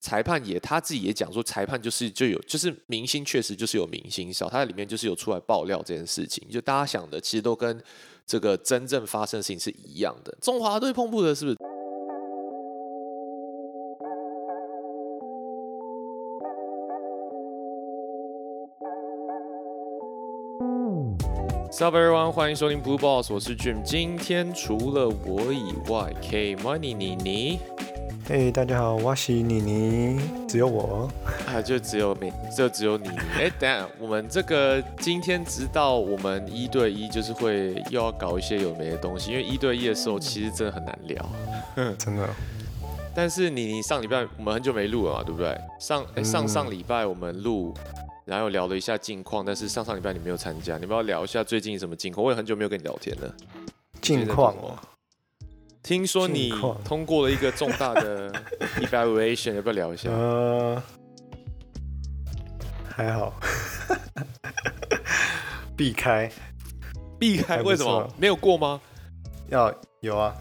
裁判也他自己也讲说，裁判就是就有就是明星确实就是有明星少，他在里面就是有出来爆料这件事情，就大家想的其实都跟这个真正发生的事情是一样的。中华队碰布的是不是？Sup everyone，欢迎收听 Blue Boss，我是 Jim。今天除了我以外，K Money 妮妮，嘿，大家好，我是妮妮，只有我，啊，就只有你，就只有你。哎，等下，我们这个今天直到我们一对一，就是会又要搞一些有没的东西，因为一对一的时候其实真的很难聊，真的。但是你你上礼拜我们很久没录了嘛，对不对？上上上礼拜我们录。然后聊了一下近况，但是上上礼拜你没有参加，你不要聊一下最近什么近况？我也很久没有跟你聊天了。近况哦，听说你通过了一个重大的 evaluation，要不要聊一下？呃，还好，避开，避开，为什么？没有过吗？要有啊，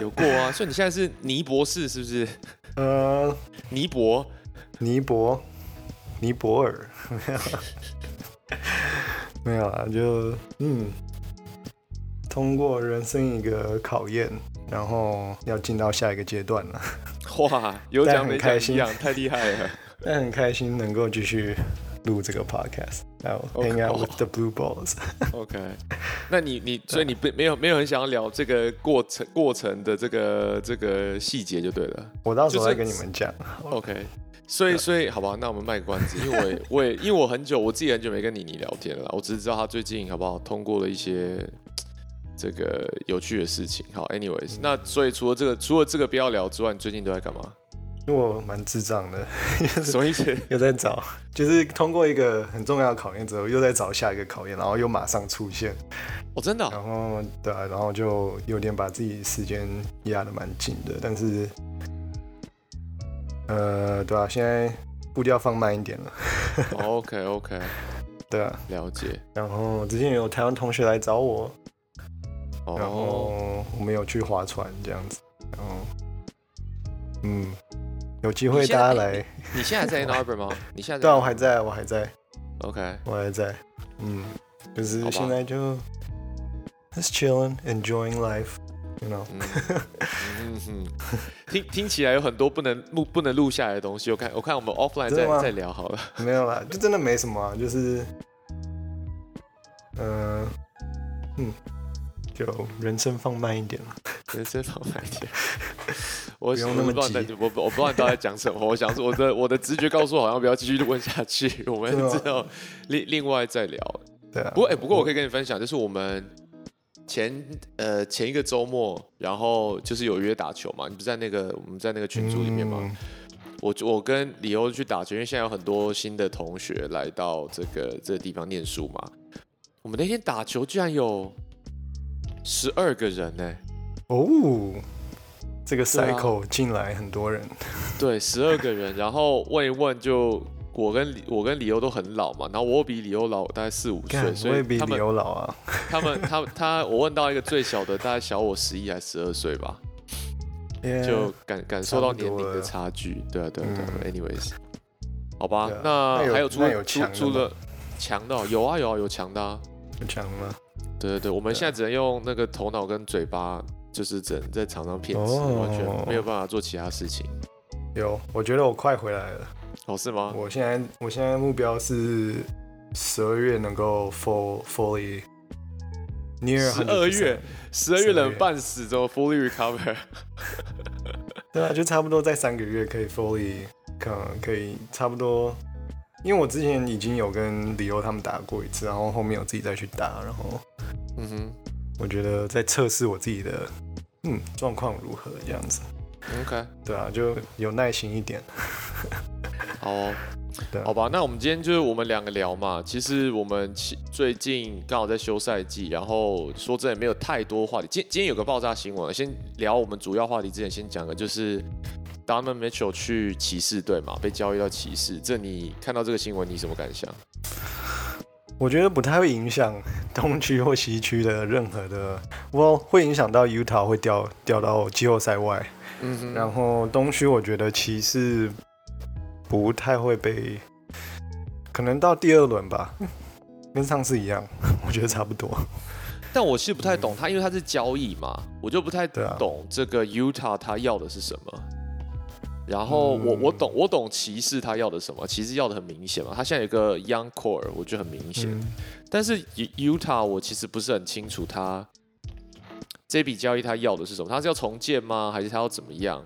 有过啊，所以你现在是尼博士是不是？呃，尼博，尼博。尼泊尔。没有，没有啊，就嗯，通过人生一个考验，然后要进到下一个阶段了。哇，有奖没开心，太厉害了！但很开心能够继续录这个 podcast，然后 hang out with the blue balls。OK，那你你所以你不没有没有很想要聊这个过程过程的这个这个细节就对了。我到时候再跟你们讲。OK。所以，所以，好吧，那我们卖关子，因为我，我也，因为我很久，我自己很久没跟妮妮聊天了，我只是知道她最近好不好通过了一些这个有趣的事情。好，anyways，那所以除了这个，除了这个不要聊之外，你最近都在干嘛？因为我蛮智障的，什么意思？又在找，就是通过一个很重要的考验之后，又在找下一个考验，然后又马上出现。哦，真的？然后，对啊，然后就有点把自己时间压得蛮紧的，但是。呃，对啊，现在步调放慢一点了。OK OK，对啊，了解。然后之前有台湾同学来找我，然后我们有去划船这样子。然后，嗯，有机会大家来。你现在在 Arbor 吗？你现在？对啊，我还在，我还在。OK，我还在。嗯，就是现在就，just chilling, enjoying life. 嗯哼，听听起来有很多不能录不能录下来的东西。我看我看我们 offline 再再聊好了。没有啦，就真的没什么，啊就是，嗯嗯，就人生放慢一点嘛，人生放慢一点。我不用那么急，我我不知道你到底在讲什么。我想说，我的我的直觉告诉我，好像不要继续问下去。我们之后另另外再聊。对啊。不过哎，不过我可以跟你分享，就是我们。前呃前一个周末，然后就是有约打球嘛，你不在那个我们在那个群组里面吗？我我跟李欧去打球，因为现在有很多新的同学来到这个这个地方念书嘛。我们那天打球居然有十二个人呢！哦，这个 cycle 进来很多人，对，十二个人，然后问一问就。我跟李我跟李欧都很老嘛，然后我比李欧老大概四五岁，所以比李欧老啊。他们 他他，我问到一个最小的，大概小我十一还十二岁吧，就感感受到年龄的差距。对啊对啊对啊，anyways，好吧，那还有除除除了强的，有啊有啊有强的啊，有强吗？对对对，我们现在只能用那个头脑跟嘴巴，就是只能在场上骗子，完全没有办法做其他事情。有，我觉得我快回来了。哦，是吗？我现在我现在目标是十二月能够 full fully near 十二月，十二月冷半死之后 fully recover。对啊，就差不多在三个月可以 fully 可可以差不多，因为我之前已经有跟李欧他们打过一次，然后后面我自己再去打，然后嗯哼，我觉得在测试我自己的嗯状况如何这样子。OK，对啊，就有耐心一点。好，对，好吧，那我们今天就是我们两个聊嘛。其实我们最近刚好在休赛季，然后说真的没有太多话题。今今天有个爆炸新闻，先聊我们主要话题之前，先讲个就是 Donovan Mitchell 去骑士队嘛，被交易到骑士。这你看到这个新闻，你什么感想？我觉得不太会影响 东区 或西区的任何的，我会影响到 Utah 会掉掉到季后赛外。嗯哼，然后东区我觉得骑士。不太会被，可能到第二轮吧，跟上次一样，我觉得差不多。但我其实不太懂他，因为他是交易嘛，我就不太懂这个 Utah 他要的是什么。然后我我懂我懂骑士他要的什么，骑士要的很明显嘛，他现在有个 Young Core，我觉得很明显。但是 Utah 我其实不是很清楚他这笔交易他要的是什么，他是要重建吗？还是他要怎么样？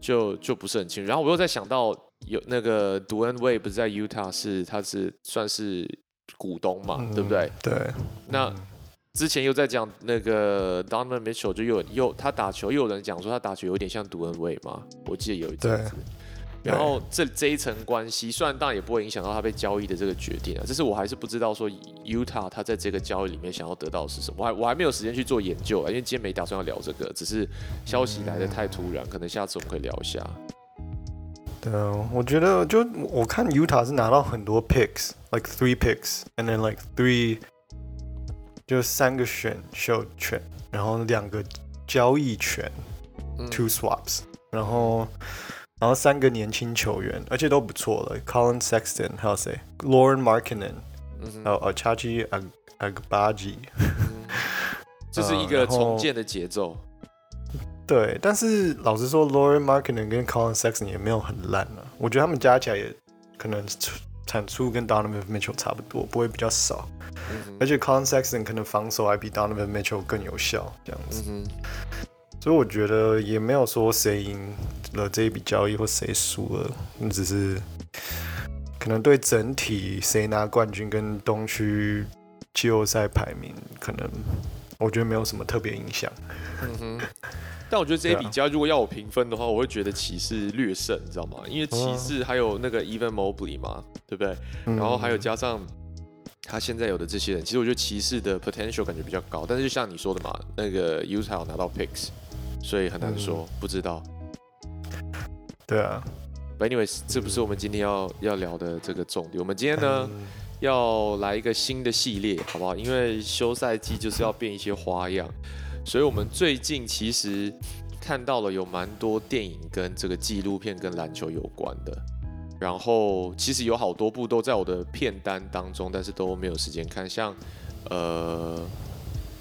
就就不是很清楚。然后我又在想到有那个 Dwayne Wade 不是在 Utah 是他是算是股东嘛，对不对？对。那之前又在讲那个 Donovan Mitchell，就又又他打球，又有人讲说他打球有点像杜恩威嘛，我记得有一阵子。然后这这一层关系，虽然当然也不会影响到他被交易的这个决定啊，这是我还是不知道说 Utah 他在这个交易里面想要得到是什么，我还我还没有时间去做研究啊，因为今天没打算要聊这个，只是消息来的太突然，可能下次我们可以聊一下。对啊，我觉得就我看 Utah 是拿到很多 picks，like three picks，and then like three。就三个选秀权，然后两个交易权，two swaps，然后然后三个年轻球员，而且都不错了，Colin Sexton 还有谁，Lauren Markinen，还有 Achaji Agbaji，这是一个重建的节奏。对，但是老实说，Lauren Markinen 跟 Colin Sexton 也没有很烂啊，我觉得他们加起来也可能。产出跟 Donovan Mitchell 差不多，不会比较少。而且 Colin Sexton 可能防守还比 Donovan Mitchell 更有效，这样子。所以我觉得也没有说谁赢了这一笔交易或谁输了，只是可能对整体谁拿冠军跟东区季后赛排名，可能我觉得没有什么特别影响。但我觉得这一笔交易如果要我评分的话，我会觉得骑士略胜，你知道吗？因为骑士还有那个 Even Mobley 嘛，对不对？然后还有加上他现在有的这些人，其实我觉得骑士的 potential 感觉比较高。但是就像你说的嘛，那个 Utah 拿到 picks，所以很难说，不知道。对啊。Anyways，这不是我们今天要要聊的这个重点。我们今天呢要来一个新的系列，好不好？因为休赛季就是要变一些花样。所以，我们最近其实看到了有蛮多电影跟这个纪录片跟篮球有关的，然后其实有好多部都在我的片单当中，但是都没有时间看。像，呃，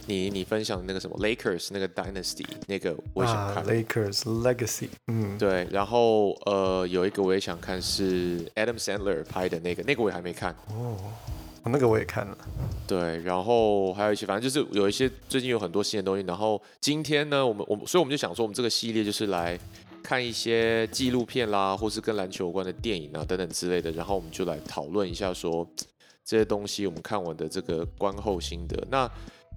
你你分享那个什么 Lakers 那个 Dynasty 那个我也想看，Lakers Legacy，嗯，对。然后，呃，有一个我也想看是 Adam Sandler 拍的那个，那个我也还没看。哦。那个我也看了，对，然后还有一些，反正就是有一些最近有很多新的东西。然后今天呢，我们我们所以我们就想说，我们这个系列就是来看一些纪录片啦，或是跟篮球有关的电影啊等等之类的。然后我们就来讨论一下说这些东西我们看完的这个观后心得。那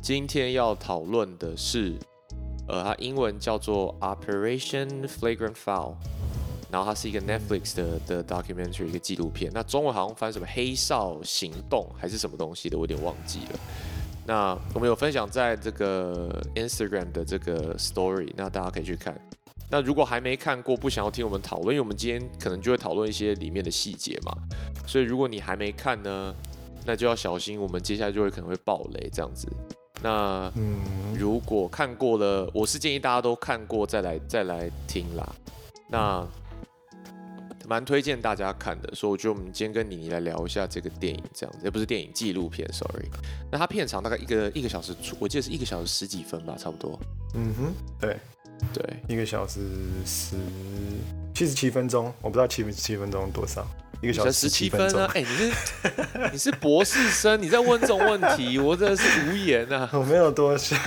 今天要讨论的是，呃，它英文叫做 Operation Flagrant Foul。然后它是一个 Netflix 的的 documentary 一个纪录片，那中文好像翻什么黑哨行动还是什么东西的，我有点忘记了。那我们有分享在这个 Instagram 的这个 story，那大家可以去看。那如果还没看过，不想要听我们讨论，因为我们今天可能就会讨论一些里面的细节嘛，所以如果你还没看呢，那就要小心，我们接下来就会可能会爆雷这样子。那如果看过了，我是建议大家都看过再来再来听啦。那蛮推荐大家看的，所以我觉得我们今天跟妮妮来聊一下这个电影，这样子也不是电影纪录片，sorry。那它片长大概一个一个小时出，我记得是一个小时十几分吧，差不多。嗯哼，对对，一个小时十七十七分钟，我不知道七十七分钟多少，一个小时十七分啊！哎，你是你是博士生，你在问这种问题，我真的是无言啊！我没有多想。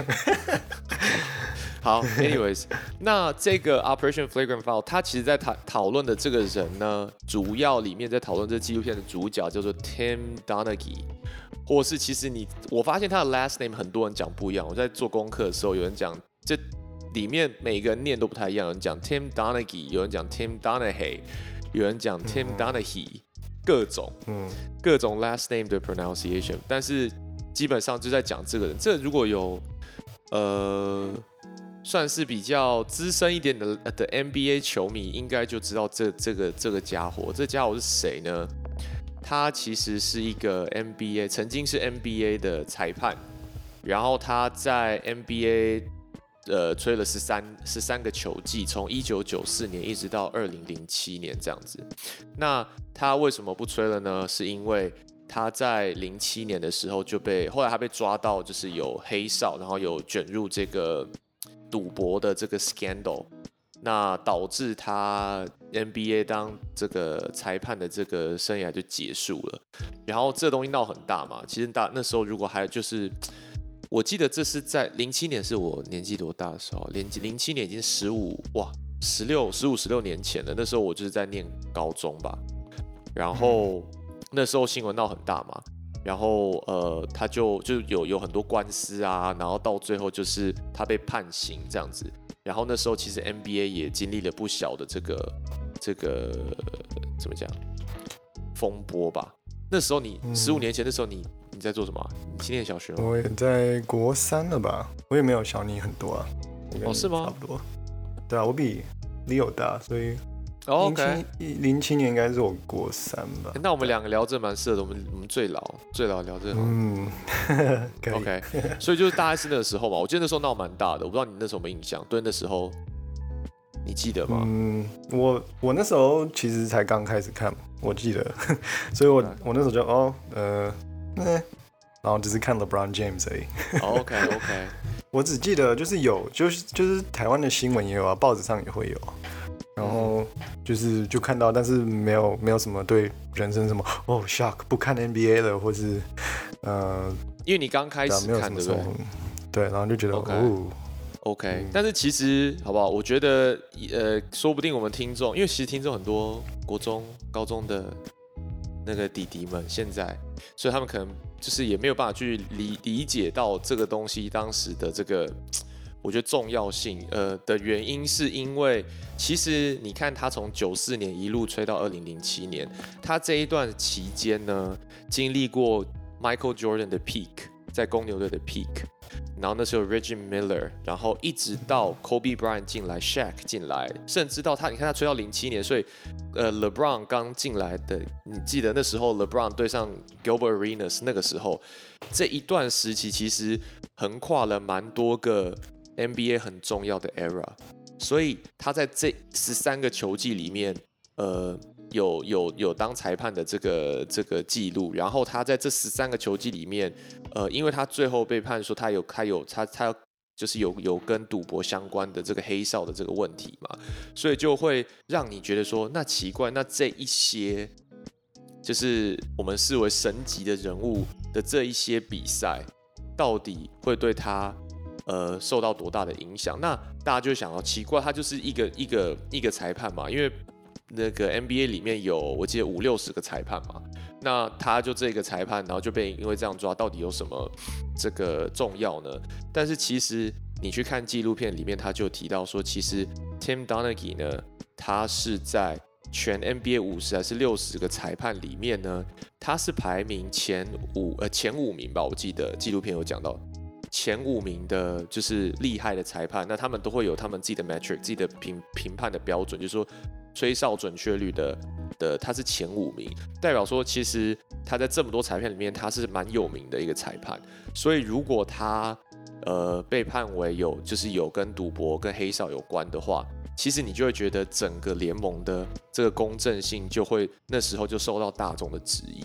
好，anyways，那这个 Operation Flagrant Foul，它其实在讨讨论的这个人呢，主要里面在讨论这纪录片的主角叫做 Tim Donaghy，或是其实你我发现他的 last name 很多人讲不一样。我在做功课的时候，有人讲这里面每个人念都不太一样，有人讲 Tim Donaghy，有人讲 Tim Donaghy，有人讲 Tim Donaghy，各种嗯各种 last name 的 pronunciation，但是基本上就在讲这个人。这如果有呃。算是比较资深一点的的 NBA 球迷，应该就知道这这个这个家伙。这家伙是谁呢？他其实是一个 NBA，曾经是 NBA 的裁判，然后他在 NBA 呃吹了十三十三个球季，从一九九四年一直到二零零七年这样子。那他为什么不吹了呢？是因为他在零七年的时候就被后来他被抓到，就是有黑哨，然后有卷入这个赌博的这个 scandal。那导致他 NBA 当这个裁判的这个生涯就结束了，然后这东西闹很大嘛。其实大那时候如果还就是，我记得这是在零七年是我年纪多大的时候，零零七年已经十五哇十六十五十六年前了。那时候我就是在念高中吧，然后那时候新闻闹很大嘛，然后呃他就就有有很多官司啊，然后到最后就是他被判刑这样子。然后那时候其实 NBA 也经历了不小的这个这个怎么讲风波吧？那时候你十五年前的时候你你在做什么？你今年小学吗？我也在国三了吧？我也没有小你很多啊。哦，是吗？差不多。对啊，我比 Leo 大，所以。OK，零七年应该是我国三吧。那我们两个聊这蛮适合的，我们我们最老最老聊这个。嗯，OK，所以就是大概是那个时候嘛。我记得那时候闹蛮大的，我不知道你那时候有没有印象？对，那时候你记得吗？嗯，我我那时候其实才刚开始看，我记得，所以我我那时候就哦呃，然后只是看了 Brown James 而已。OK OK，我只记得就是有，就是就是台湾的新闻也有啊，报纸上也会有。然后就是就看到，但是没有没有什么对人生什么哦 shock 不看 NBA 了，或是呃，因为你刚开始看对不对？对，然后就觉得哦 OK，但是其实好不好？我觉得呃，说不定我们听众，因为其实听众很多国中、高中的那个弟弟们，现在，所以他们可能就是也没有办法去理理解到这个东西当时的这个。我觉得重要性，呃的原因是因为，其实你看他从九四年一路吹到二零零七年，他这一段期间呢，经历过 Michael Jordan 的 peak，在公牛队的 peak，然后那时候 Reggie Miller，然后一直到 Kobe Bryant 进来，Shaq 进来，甚至到他，你看他吹到零七年，所以，呃，LeBron 刚进来的，你记得那时候 LeBron 对上 Gilbert Arenas 那个时候，这一段时期其实横跨了蛮多个。NBA 很重要的 era，所以他在这十三个球季里面，呃，有有有当裁判的这个这个记录。然后他在这十三个球季里面，呃，因为他最后被判说他有他有他他就是有有跟赌博相关的这个黑哨的这个问题嘛，所以就会让你觉得说，那奇怪，那这一些就是我们视为神级的人物的这一些比赛，到底会对他？呃，受到多大的影响？那大家就想到奇怪，他就是一个一个一个裁判嘛，因为那个 NBA 里面有我记得五六十个裁判嘛，那他就这个裁判，然后就被因为这样抓，到底有什么这个重要呢？但是其实你去看纪录片里面，他就提到说，其实 Tim Donaghy 呢，他是在全 NBA 五十还是六十个裁判里面呢，他是排名前五呃前五名吧，我记得纪录片有讲到。前五名的就是厉害的裁判，那他们都会有他们自己的 metric，自己的评评判的标准，就是说吹哨准确率的的，他是前五名，代表说其实他在这么多裁判里面，他是蛮有名的一个裁判。所以如果他呃被判为有就是有跟赌博跟黑哨有关的话，其实你就会觉得整个联盟的这个公正性就会那时候就受到大众的质疑。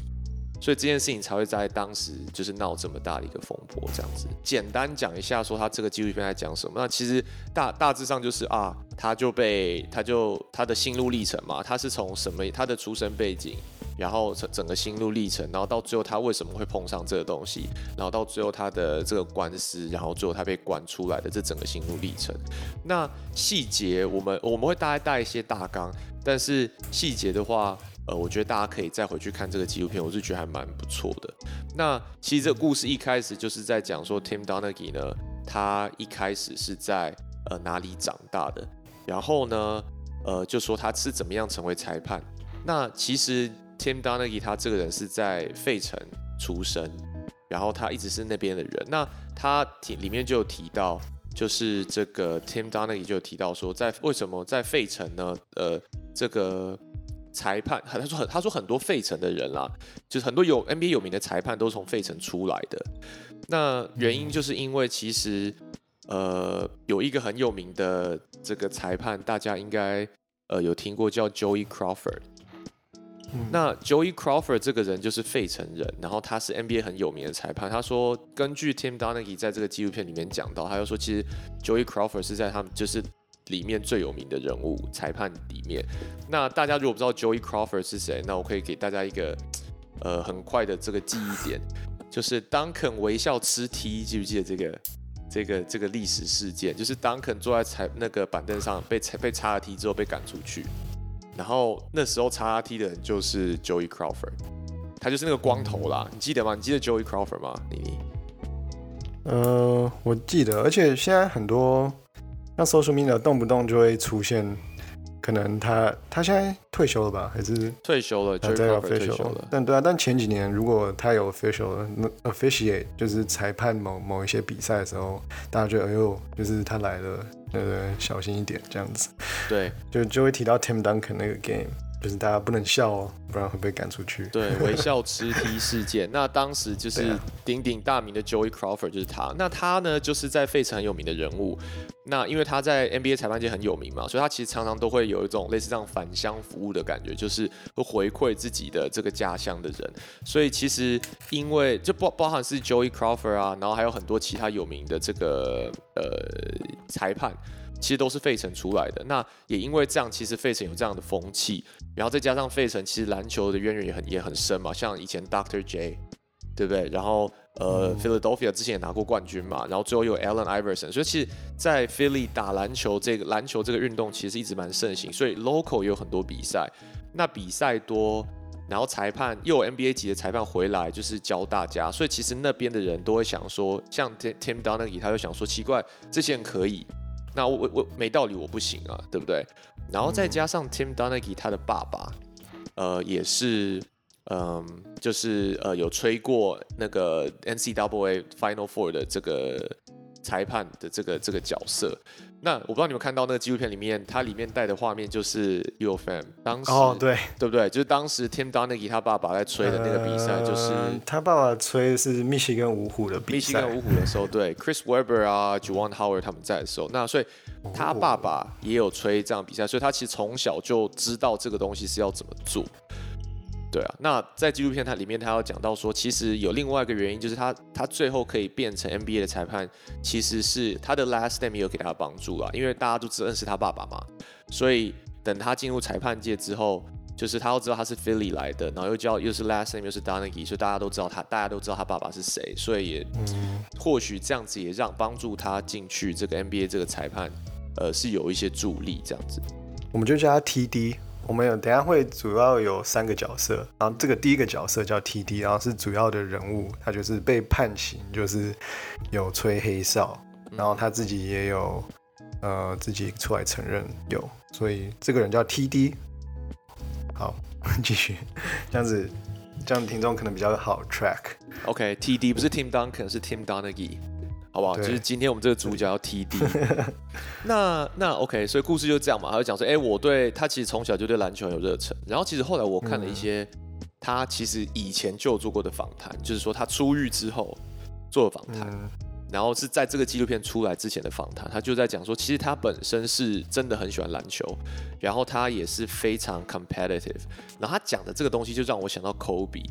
所以这件事情才会在当时就是闹这么大的一个风波，这样子。简单讲一下，说他这个纪录片在讲什么？那其实大大致上就是啊，他就被他就他的心路历程嘛，他是从什么他的出生背景，然后整整个心路历程，然后到最后他为什么会碰上这个东西，然后到最后他的这个官司，然后最后他被关出来的这整个心路历程。那细节我们我们会大概带一些大纲，但是细节的话。呃，我觉得大家可以再回去看这个纪录片，我是觉得还蛮不错的。那其实这个故事一开始就是在讲说，Tim Donaghy 呢，他一开始是在呃哪里长大的，然后呢，呃，就说他是怎么样成为裁判。那其实 Tim Donaghy 他这个人是在费城出生，然后他一直是那边的人。那他提里面就有提到，就是这个 Tim Donaghy 就有提到说，在为什么在费城呢？呃，这个。裁判，他说很，他说很多费城的人啦，就是很多有 NBA 有名的裁判都是从费城出来的。那原因就是因为其实，呃，有一个很有名的这个裁判，大家应该呃有听过，叫 Joey Crawford。那 Joey Crawford 这个人就是费城人，然后他是 NBA 很有名的裁判。他说，根据 Tim Donaghy 在这个纪录片里面讲到，他又说，其实 Joey Crawford 是在他们就是里面最有名的人物，裁判里面。那大家如果不知道 Joey Crawford 是谁，那我可以给大家一个呃很快的这个记忆点，就是 Duncan 微笑吃 T，记不记得这个这个这个历史事件？就是 Duncan 坐在裁那个板凳上被被插了 T 之后被赶出去。然后那时候插 T 的人就是 Joey Crawford，他就是那个光头啦，你记得吗？你记得 Joey Crawford 吗？妮妮？呃，我记得，而且现在很多像 social media 动不动就会出现。可能他他现在退休了吧，还是退休了？他在 official 了。但对啊，但前几年如果他有 official，那 officiate 就是裁判某某一些比赛的时候，大家觉得哎呦，就是他来了，对对，小心一点这样子。对，就就会提到 Tim Duncan 那个 game。就是大家不能笑哦，不然会被赶出去。对，微笑吃踢事件。那当时就是鼎鼎大名的 Joey Crawford 就是他。那他呢，就是在费城很有名的人物。那因为他在 NBA 裁判界很有名嘛，所以他其实常常都会有一种类似这样返乡服务的感觉，就是会回馈自己的这个家乡的人。所以其实因为就包包含是 Joey Crawford 啊，然后还有很多其他有名的这个呃裁判。其实都是费城出来的，那也因为这样，其实费城有这样的风气，然后再加上费城其实篮球的渊源也很也很深嘛，像以前 Doctor J，对不对？然后呃，Philadelphia 之前也拿过冠军嘛，然后最后有 Allen Iverson，所以其实，在 Philly 打篮球这个篮球这个运动其实一直蛮盛行，所以 local 也有很多比赛，那比赛多，然后裁判又有 NBA 级的裁判回来，就是教大家，所以其实那边的人都会想说，像 Tim Donaghy 他就想说，奇怪，这些人可以。那我我我没道理我不行啊，对不对？然后再加上 Tim Donaghy 他的爸爸，呃，也是，嗯，就是呃有吹过那个 NCAA Final Four 的这个。裁判的这个这个角色，那我不知道你们看到那个纪录片里面，它里面带的画面就是 U F M 当时哦对对不对？就是当时 Tim Donaghy 他爸爸在吹的那个比赛，就是他爸爸吹是密西根五虎的比赛，密西根五虎的时候，对 Chris Webber 啊 Juwan Howard 他们在的时候，那所以他爸爸也有吹这样比赛，所以他其实从小就知道这个东西是要怎么做。对啊，那在纪录片它里面，他要讲到说，其实有另外一个原因，就是他他最后可以变成 NBA 的裁判，其实是他的 last name 有给他帮助啊，因为大家都只认识他爸爸嘛，所以等他进入裁判界之后，就是他要知道他是 Philly 来的，然后又叫又是 last name 又是 Donaghy，所以大家都知道他，大家都知道他爸爸是谁，所以也或许这样子也让帮助他进去这个 NBA 这个裁判，呃，是有一些助力这样子。我们就叫他 TD。我们有等下会主要有三个角色，然后这个第一个角色叫 TD，然后是主要的人物，他就是被判刑，就是有吹黑哨，然后他自己也有呃自己出来承认有，所以这个人叫 TD。好，继续这样子，这样听众可能比较好 track。OK，TD 不是 Tim Duncan，是 Tim Donaghy。好不好？就是今天我们这个主角要 TD，那那 OK，所以故事就这样嘛。他就讲说，哎，我对他其实从小就对篮球有热忱。然后其实后来我看了一些他其实以前就有做过的访谈，就是说他出狱之后做的访谈，然后是在这个纪录片出来之前的访谈，他就在讲说，其实他本身是真的很喜欢篮球，然后他也是非常 competitive。然后他讲的这个东西就让我想到 Kobe。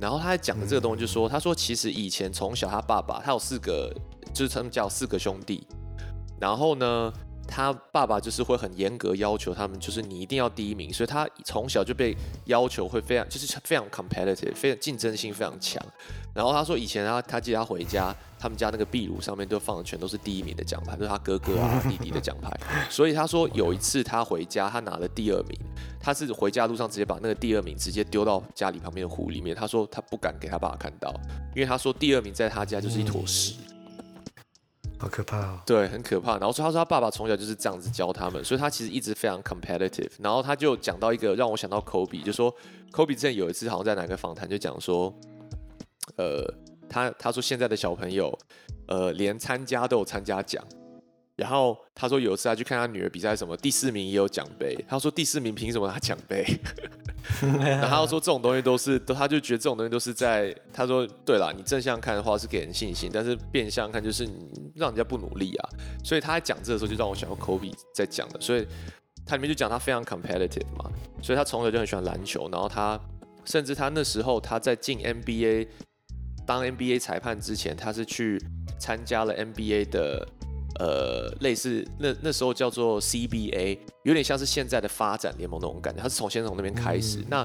然后他还讲的这个东西，就说他说其实以前从小他爸爸他有四个，就是他们家有四个兄弟，然后呢，他爸爸就是会很严格要求他们，就是你一定要第一名，所以他从小就被要求会非常就是非常 competitive，非常竞争性非常强。然后他说以前他他记得他回家。他们家那个壁炉上面都放的全都是第一名的奖牌，就是他哥哥啊 弟弟的奖牌。所以他说有一次他回家，他拿了第二名，他是回家路上直接把那个第二名直接丢到家里旁边的湖里面。他说他不敢给他爸爸看到，因为他说第二名在他家就是一坨屎，好可怕哦。对，很可怕。然后说他说他爸爸从小就是这样子教他们，所以他其实一直非常 competitive。然后他就讲到一个让我想到 Kobe，就说 Kobe 之前有一次好像在哪个访谈就讲说，呃。他他说现在的小朋友，呃，连参加都有参加奖。然后他说有一次他去看他女儿比赛，什么第四名也有奖杯。他说第四名凭什么拿奖杯？然后他说这种东西都是，都他就觉得这种东西都是在他说对了，你正向看的话是给人信心，但是变相看就是你让人家不努力啊。所以他在讲这个时候就让我想到 Kobe 在讲的，所以他里面就讲他非常 competitive 嘛，所以他从小就很喜欢篮球，然后他甚至他那时候他在进 NBA 当 NBA 裁判之前，他是去参加了 NBA 的。呃，类似那那时候叫做 CBA，有点像是现在的发展联盟那种感觉。他是从先从那边开始，那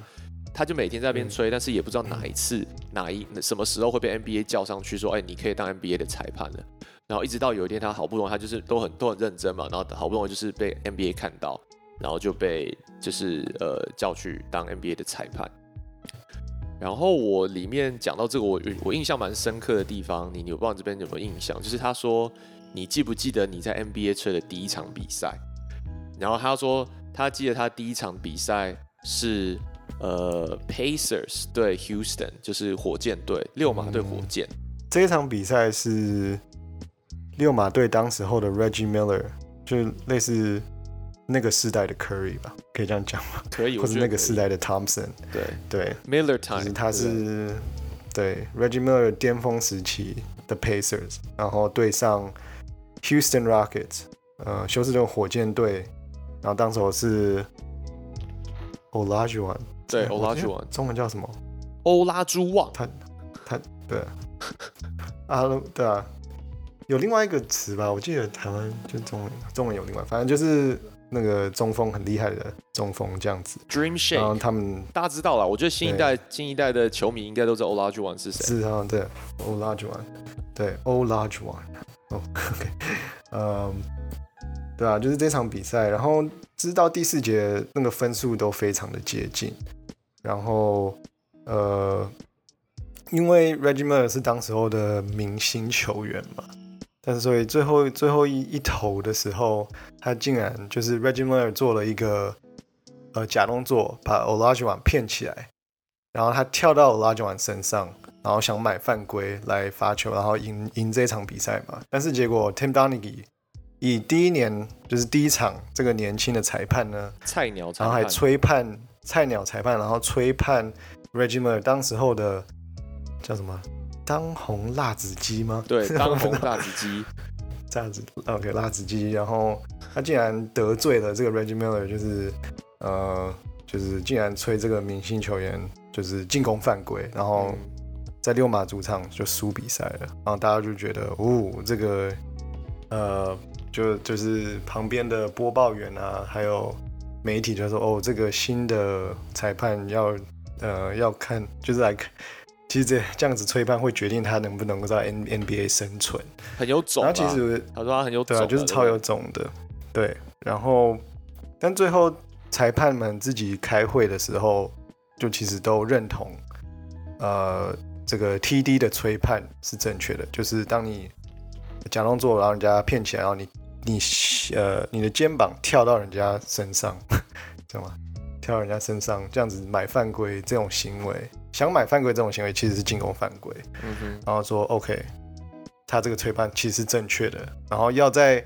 他就每天在那边吹，但是也不知道哪一次哪一什么时候会被 NBA 叫上去说，哎，你可以当 NBA 的裁判了。然后一直到有一天，他好不容易，他就是都很都很认真嘛，然后好不容易就是被 NBA 看到，然后就被就是呃叫去当 NBA 的裁判。然后我里面讲到这个，我我印象蛮深刻的地方，你你不知道这边有没有印象？就是他说。你记不记得你在 NBA 吹的第一场比赛？然后他说他记得他第一场比赛是呃 Pacers 对 Houston，就是火箭队六马对火箭。这一场比赛是六马队当时候的 Reggie Miller，就类似那个时代的 Curry 吧，可以这样讲吗？可以，或者那个时代的 Thompson。对对，Miller time，他是对 Reggie Miller 巅峰时期的 Pacers，然后对上。Houston Rockets，呃，休斯顿火箭队，然后当时我是欧拉朱旺，对，欧拉朱旺，中文叫什么？欧拉朱旺，他他对啊，对啊，有另外一个词吧？我记得台湾就中文，中文有另外，反正就是那个中锋很厉害的中锋这样子。Dream Shake，然后他们大家知道了，我觉得新一代新一代的球迷应该都知道欧拉朱旺是谁。是啊，对，欧拉朱旺，对，欧拉朱旺。OK，嗯，对啊，就是这场比赛，然后直到第四节那个分数都非常的接近，然后呃，因为 Reggie Miller 是当时候的明星球员嘛，但是所以最后最后一一投的时候，他竟然就是 Reggie Miller 做了一个呃假动作，把 Olajuwon 骗起来，然后他跳到 Olajuwon 身上。然后想买犯规来发球，然后赢赢这场比赛嘛。但是结果 Tim Donaghy 以第一年就是第一场这个年轻的裁判呢，菜鸟裁判，然后还吹判菜鸟裁判，然后吹判 Reggie Miller 当时候的叫什么当红辣子鸡吗？对，当红辣子鸡，这样子 OK 辣子鸡。然后他竟然得罪了这个 Reggie Miller，就是呃就是竟然吹这个明星球员就是进攻犯规，然后。在六马主场就输比赛了，然后大家就觉得，哦，这个，呃，就就是旁边的播报员啊，还有媒体就说，哦，这个新的裁判要，呃，要看，就是来看，其实这这样子吹判会决定他能不能够在 N N B A 生存，很有种。然后其实他说他很有种，对啊，就是超有种的，对。然后，但最后裁判们自己开会的时候，就其实都认同，呃。这个 TD 的吹判是正确的，就是当你假动作，然后人家骗起来，然后你你呃你的肩膀跳到人家身上，知道吗？跳到人家身上，这样子买犯规这种行为，想买犯规这种行为其实是进攻犯规。嗯哼。然后说 OK，他这个吹判其实是正确的，然后要在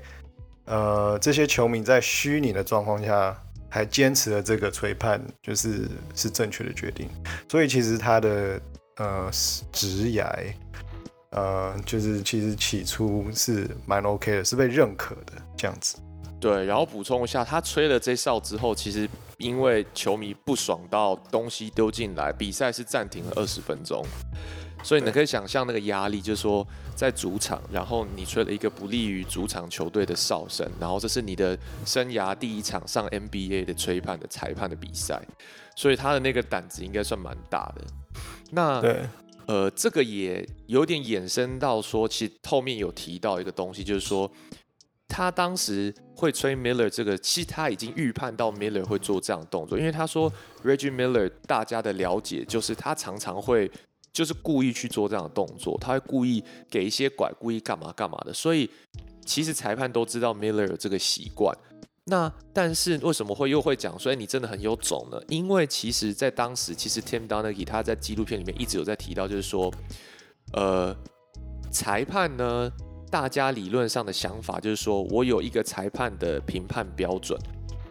呃这些球迷在虚拟的状况下还坚持了这个吹判，就是是正确的决定。所以其实他的。呃，直牙，呃，就是其实起初是蛮 OK 的，是被认可的这样子。对，然后补充一下，他吹了这哨之后，其实因为球迷不爽到东西丢进来，比赛是暂停了二十分钟。所以你可以想象那个压力，就是说在主场，然后你吹了一个不利于主场球队的哨声，然后这是你的生涯第一场上 NBA 的吹判的裁判的比赛，所以他的那个胆子应该算蛮大的。那对，呃，这个也有点衍生到说，其实后面有提到一个东西，就是说他当时会吹 Miller 这个，其实他已经预判到 Miller 会做这样动作，因为他说 Reggie Miller 大家的了解就是他常常会就是故意去做这样的动作，他会故意给一些拐，故意干嘛干嘛的，所以其实裁判都知道 Miller 有这个习惯。那但是为什么会又会讲说，哎，你真的很有种呢？因为其实，在当时，其实 Tim Donaghy 他在纪录片里面一直有在提到，就是说，呃，裁判呢，大家理论上的想法就是说我有一个裁判的评判标准，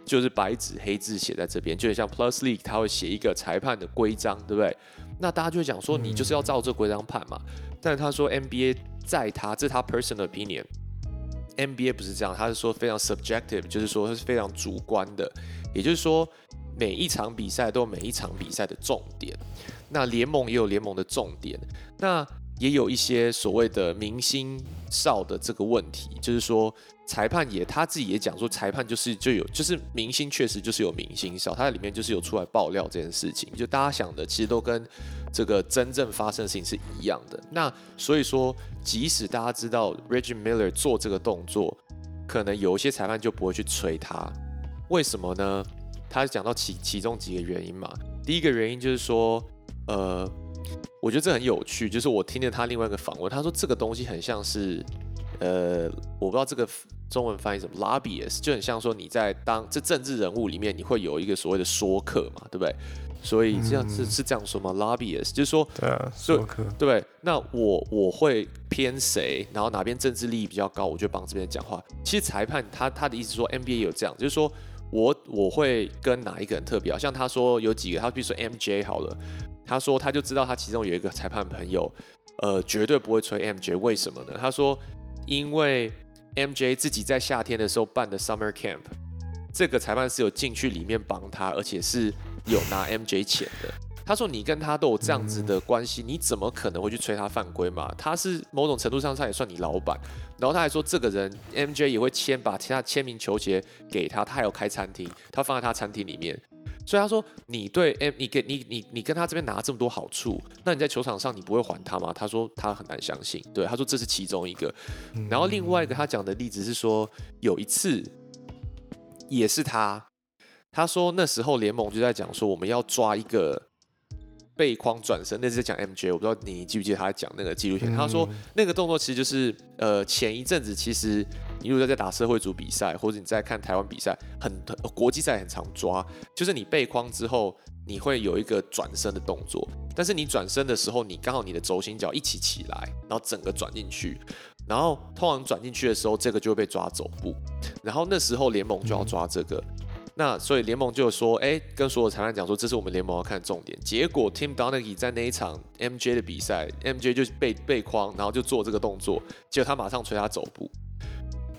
就是白纸黑字写在这边，就很像 Plus League，他会写一个裁判的规章，对不对？那大家就会讲说，你就是要照这规章判嘛。但是他说 NBA 在他这是他 personal opinion，NBA 不是这样，他是说非常 subjective，就是说他是非常主观的，也就是说每一场比赛都有每一场比赛的重点，那联盟也有联盟的重点，那也有一些所谓的明星哨的这个问题，就是说。裁判也他自己也讲说，裁判就是就有就是明星确实就是有明星少，他在里面就是有出来爆料这件事情，就大家想的其实都跟这个真正发生的事情是一样的。那所以说，即使大家知道 Reggie Miller 做这个动作，可能有一些裁判就不会去吹他，为什么呢？他讲到其其中几个原因嘛。第一个原因就是说，呃，我觉得这很有趣，就是我听了他另外一个访问，他说这个东西很像是，呃，我不知道这个。中文翻译什么？lobbyist 就很像说你在当这政治人物里面，你会有一个所谓的说客嘛，对不对？所以这样是是这样说吗？lobbyist 就是说，对啊，说客，对。那我我会偏谁，然后哪边政治利益比较高，我就帮这边讲话。其实裁判他他的意思说，NBA 有这样，就是说我我会跟哪一个人特别好，像他说有几个，他比如说 MJ 好了，他说他就知道他其中有一个裁判朋友，呃，绝对不会吹 MJ，为什么呢？他说因为。MJ 自己在夏天的时候办的 Summer Camp，这个裁判是有进去里面帮他，而且是有拿 MJ 钱的。他说：“你跟他都有这样子的关系，你怎么可能会去催他犯规嘛？他是某种程度上他也算你老板。”然后他还说：“这个人 MJ 也会签把其他签名球鞋给他，他还有开餐厅，他放在他餐厅里面。”所以他说，你对 M，你给你你你跟他这边拿这么多好处，那你在球场上你不会还他吗？他说他很难相信。对，他说这是其中一个。然后另外一个他讲的例子是说，有一次也是他，他说那时候联盟就在讲说我们要抓一个。背框转身，那是在讲 MJ，我不知道你记不记得他讲那个纪录片。他说那个动作其实就是，呃，前一阵子其实你如果在打社会组比赛，或者你在看台湾比赛，很国际赛很常抓，就是你背框之后，你会有一个转身的动作，但是你转身的时候，你刚好你的轴心脚一起起来，然后整个转进去，然后通常转进去的时候，这个就会被抓走步，然后那时候联盟就要抓这个。那所以联盟就说，哎，跟所有裁判讲说，这是我们联盟要看重点。结果 Tim Donaghy 在那一场 MJ 的比赛，MJ 就被被框，然后就做这个动作，结果他马上吹他走步。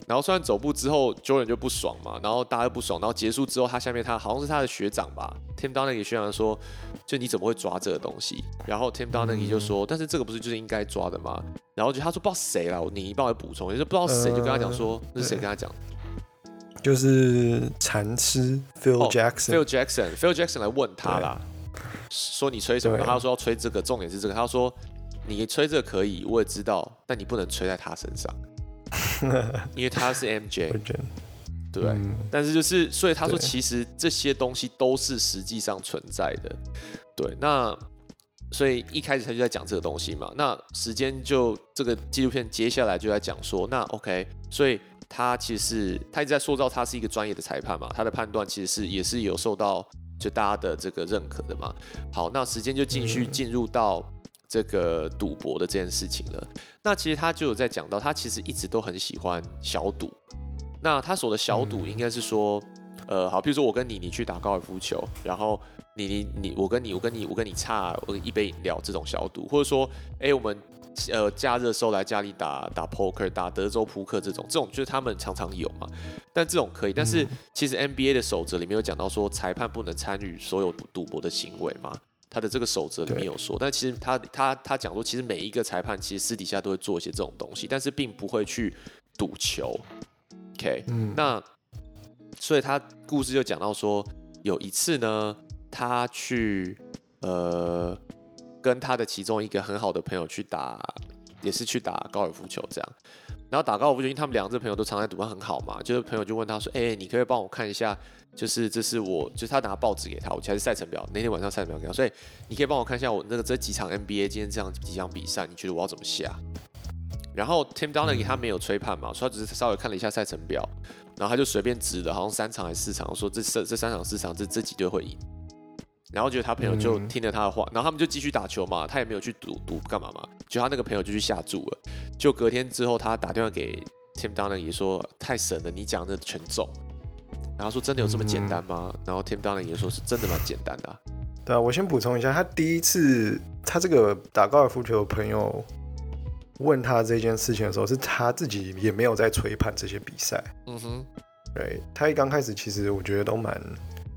然后虽然走步之后，Jordan 就不爽嘛，然后大家不爽，然后结束之后，他下面他好像是他的学长吧，Tim Donaghy 学长说，就你怎么会抓这个东西？然后 Tim Donaghy 就说，但是这个不是就是应该抓的吗？然后就他说不知道谁了，你帮我补充，也是不知道谁，就跟他讲说，那是谁跟他讲？就是禅师 Phil Jackson，Phil Jackson，Phil Jackson 来问他啦，说你吹什么？他说要吹这个，重点是这个。他说你吹这个可以，我也知道，但你不能吹在他身上，因为他是 MJ，对。但是就是，所以他说其实这些东西都是实际上存在的，对。那所以一开始他就在讲这个东西嘛。那时间就这个纪录片接下来就在讲说，那 OK，所以。他其实是他一直在塑造他是一个专业的裁判嘛，他的判断其实是也是有受到就大家的这个认可的嘛。好，那时间就继续进入到这个赌博的这件事情了。那其实他就有在讲到，他其实一直都很喜欢小赌。那他所的小赌应该是说，呃，好，比如说我跟你，你去打高尔夫球，然后你你你我跟你我跟你我跟你差我一杯饮料这种小赌，或者说，哎，我们。呃，假日的时候来家里打打 poker，打德州扑克这种，这种就是他们常常有嘛。但这种可以，但是其实 NBA 的守则里面有讲到说，裁判不能参与所有赌博的行为嘛。他的这个守则里面有说，但其实他他他讲说，其实每一个裁判其实私底下都会做一些这种东西，但是并不会去赌球。OK，那所以他故事就讲到说，有一次呢，他去呃。跟他的其中一个很好的朋友去打，也是去打高尔夫球这样。然后打高尔夫球，因为他们两个这朋友都常在赌，很好嘛。就是朋友就问他说：“哎，你可以帮我看一下，就是这是我，就是他拿报纸给他，我才是赛程表。那天晚上赛程表给他，所以你可以帮我看一下我那个这几场 NBA 今天这样几场比赛，你觉得我要怎么下？”然后 Tim Donaghy 他没有吹判嘛，所以他只是稍微看了一下赛程表，然后他就随便指的，好像三场还是四场，说这这这三场四场这这几队会赢。然后觉得他朋友就听了他的话，然后他们就继续打球嘛，他也没有去赌赌干嘛嘛，就他那个朋友就去下注了。就隔天之后，他打电话给 Tim Donaghy 说：“太神了，你讲的全中。”然后说真的有这么简单吗？然后 Tim Donaghy 也说是真的蛮简单的、啊。对啊，我先补充一下，他第一次他这个打高尔夫球的朋友问他这件事情的时候，是他自己也没有在吹判这些比赛。嗯哼，对，他一刚开始其实我觉得都蛮，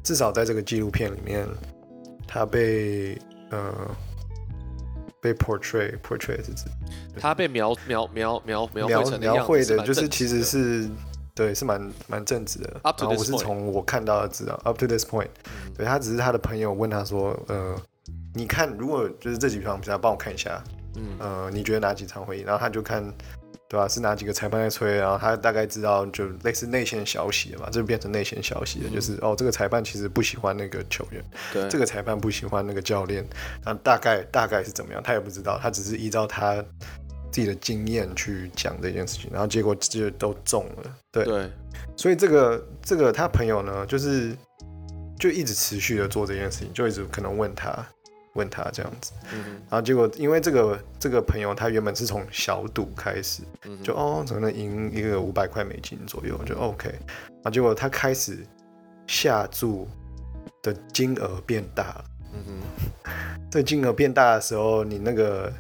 至少在这个纪录片里面，他被呃被 portray portray 是指他被描描描描描描描绘的，就是其实是对，是蛮蛮正直的。然后我是从我看到的知道，up to this point，、嗯。对他只是他的朋友问他说，呃，你看如果就是这几场比赛，帮我看一下，嗯。呃，你觉得哪几场会赢？然后他就看，对吧、是哪几个裁判在吹，然后他大概知道就类似内线消息的嘛，这就变成内线消息了，就是哦，这个裁判其实不喜欢那个球员，对，这个裁判不喜欢那个教练，那大概大概是怎么样，他也不知道，他只是依照他自己的经验去讲这件事情，然后结果就都中了，对，对，所以这个这个他朋友呢，就是就一直持续的做这件事情，就一直可能问他问他这样子，嗯然后结果因为这个这个朋友他原本是从小赌开始，嗯就哦可能赢一个五百块美金左右，就 OK，然后结果他开始下注的金额变大。了。嗯哼，这金额变大的时候，你那个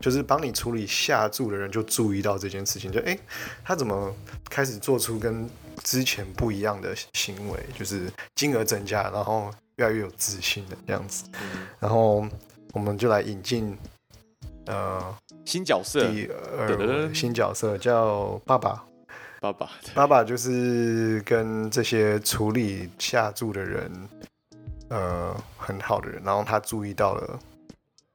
就是帮你处理下注的人就注意到这件事情，就哎、诶他怎么开始做出跟之前不一样的行为，就是金额增加，然后越来越有自信的这样子。嗯。然后我们就来引进呃新角色。第二位新角色叫爸爸。爸爸，爸爸就是跟这些处理下注的人，呃，很好的人，然后他注意到了，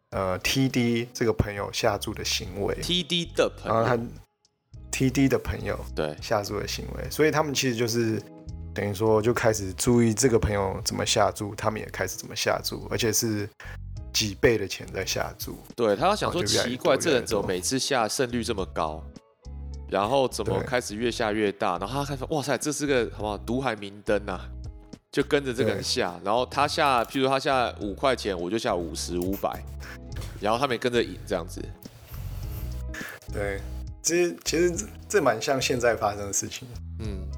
呃，TD 这个朋友下注的行为，TD 的朋然后他友，TD 的朋友对，下注的行为，所以他们其实就是等于说就开始注意这个朋友怎么下注，他们也开始怎么下注，而且是几倍的钱在下注。对他要想说奇怪，这人怎么每次下胜率这么高，然后怎么开始越下越大，然后他开始哇塞，这是个好不好毒海明灯呐、就跟着这个人下，然后他下，譬如他下五块钱，我就下五十、五百，然后他们也跟着赢这样子。对，其实其实这这蛮像现在发生的事情。嗯，我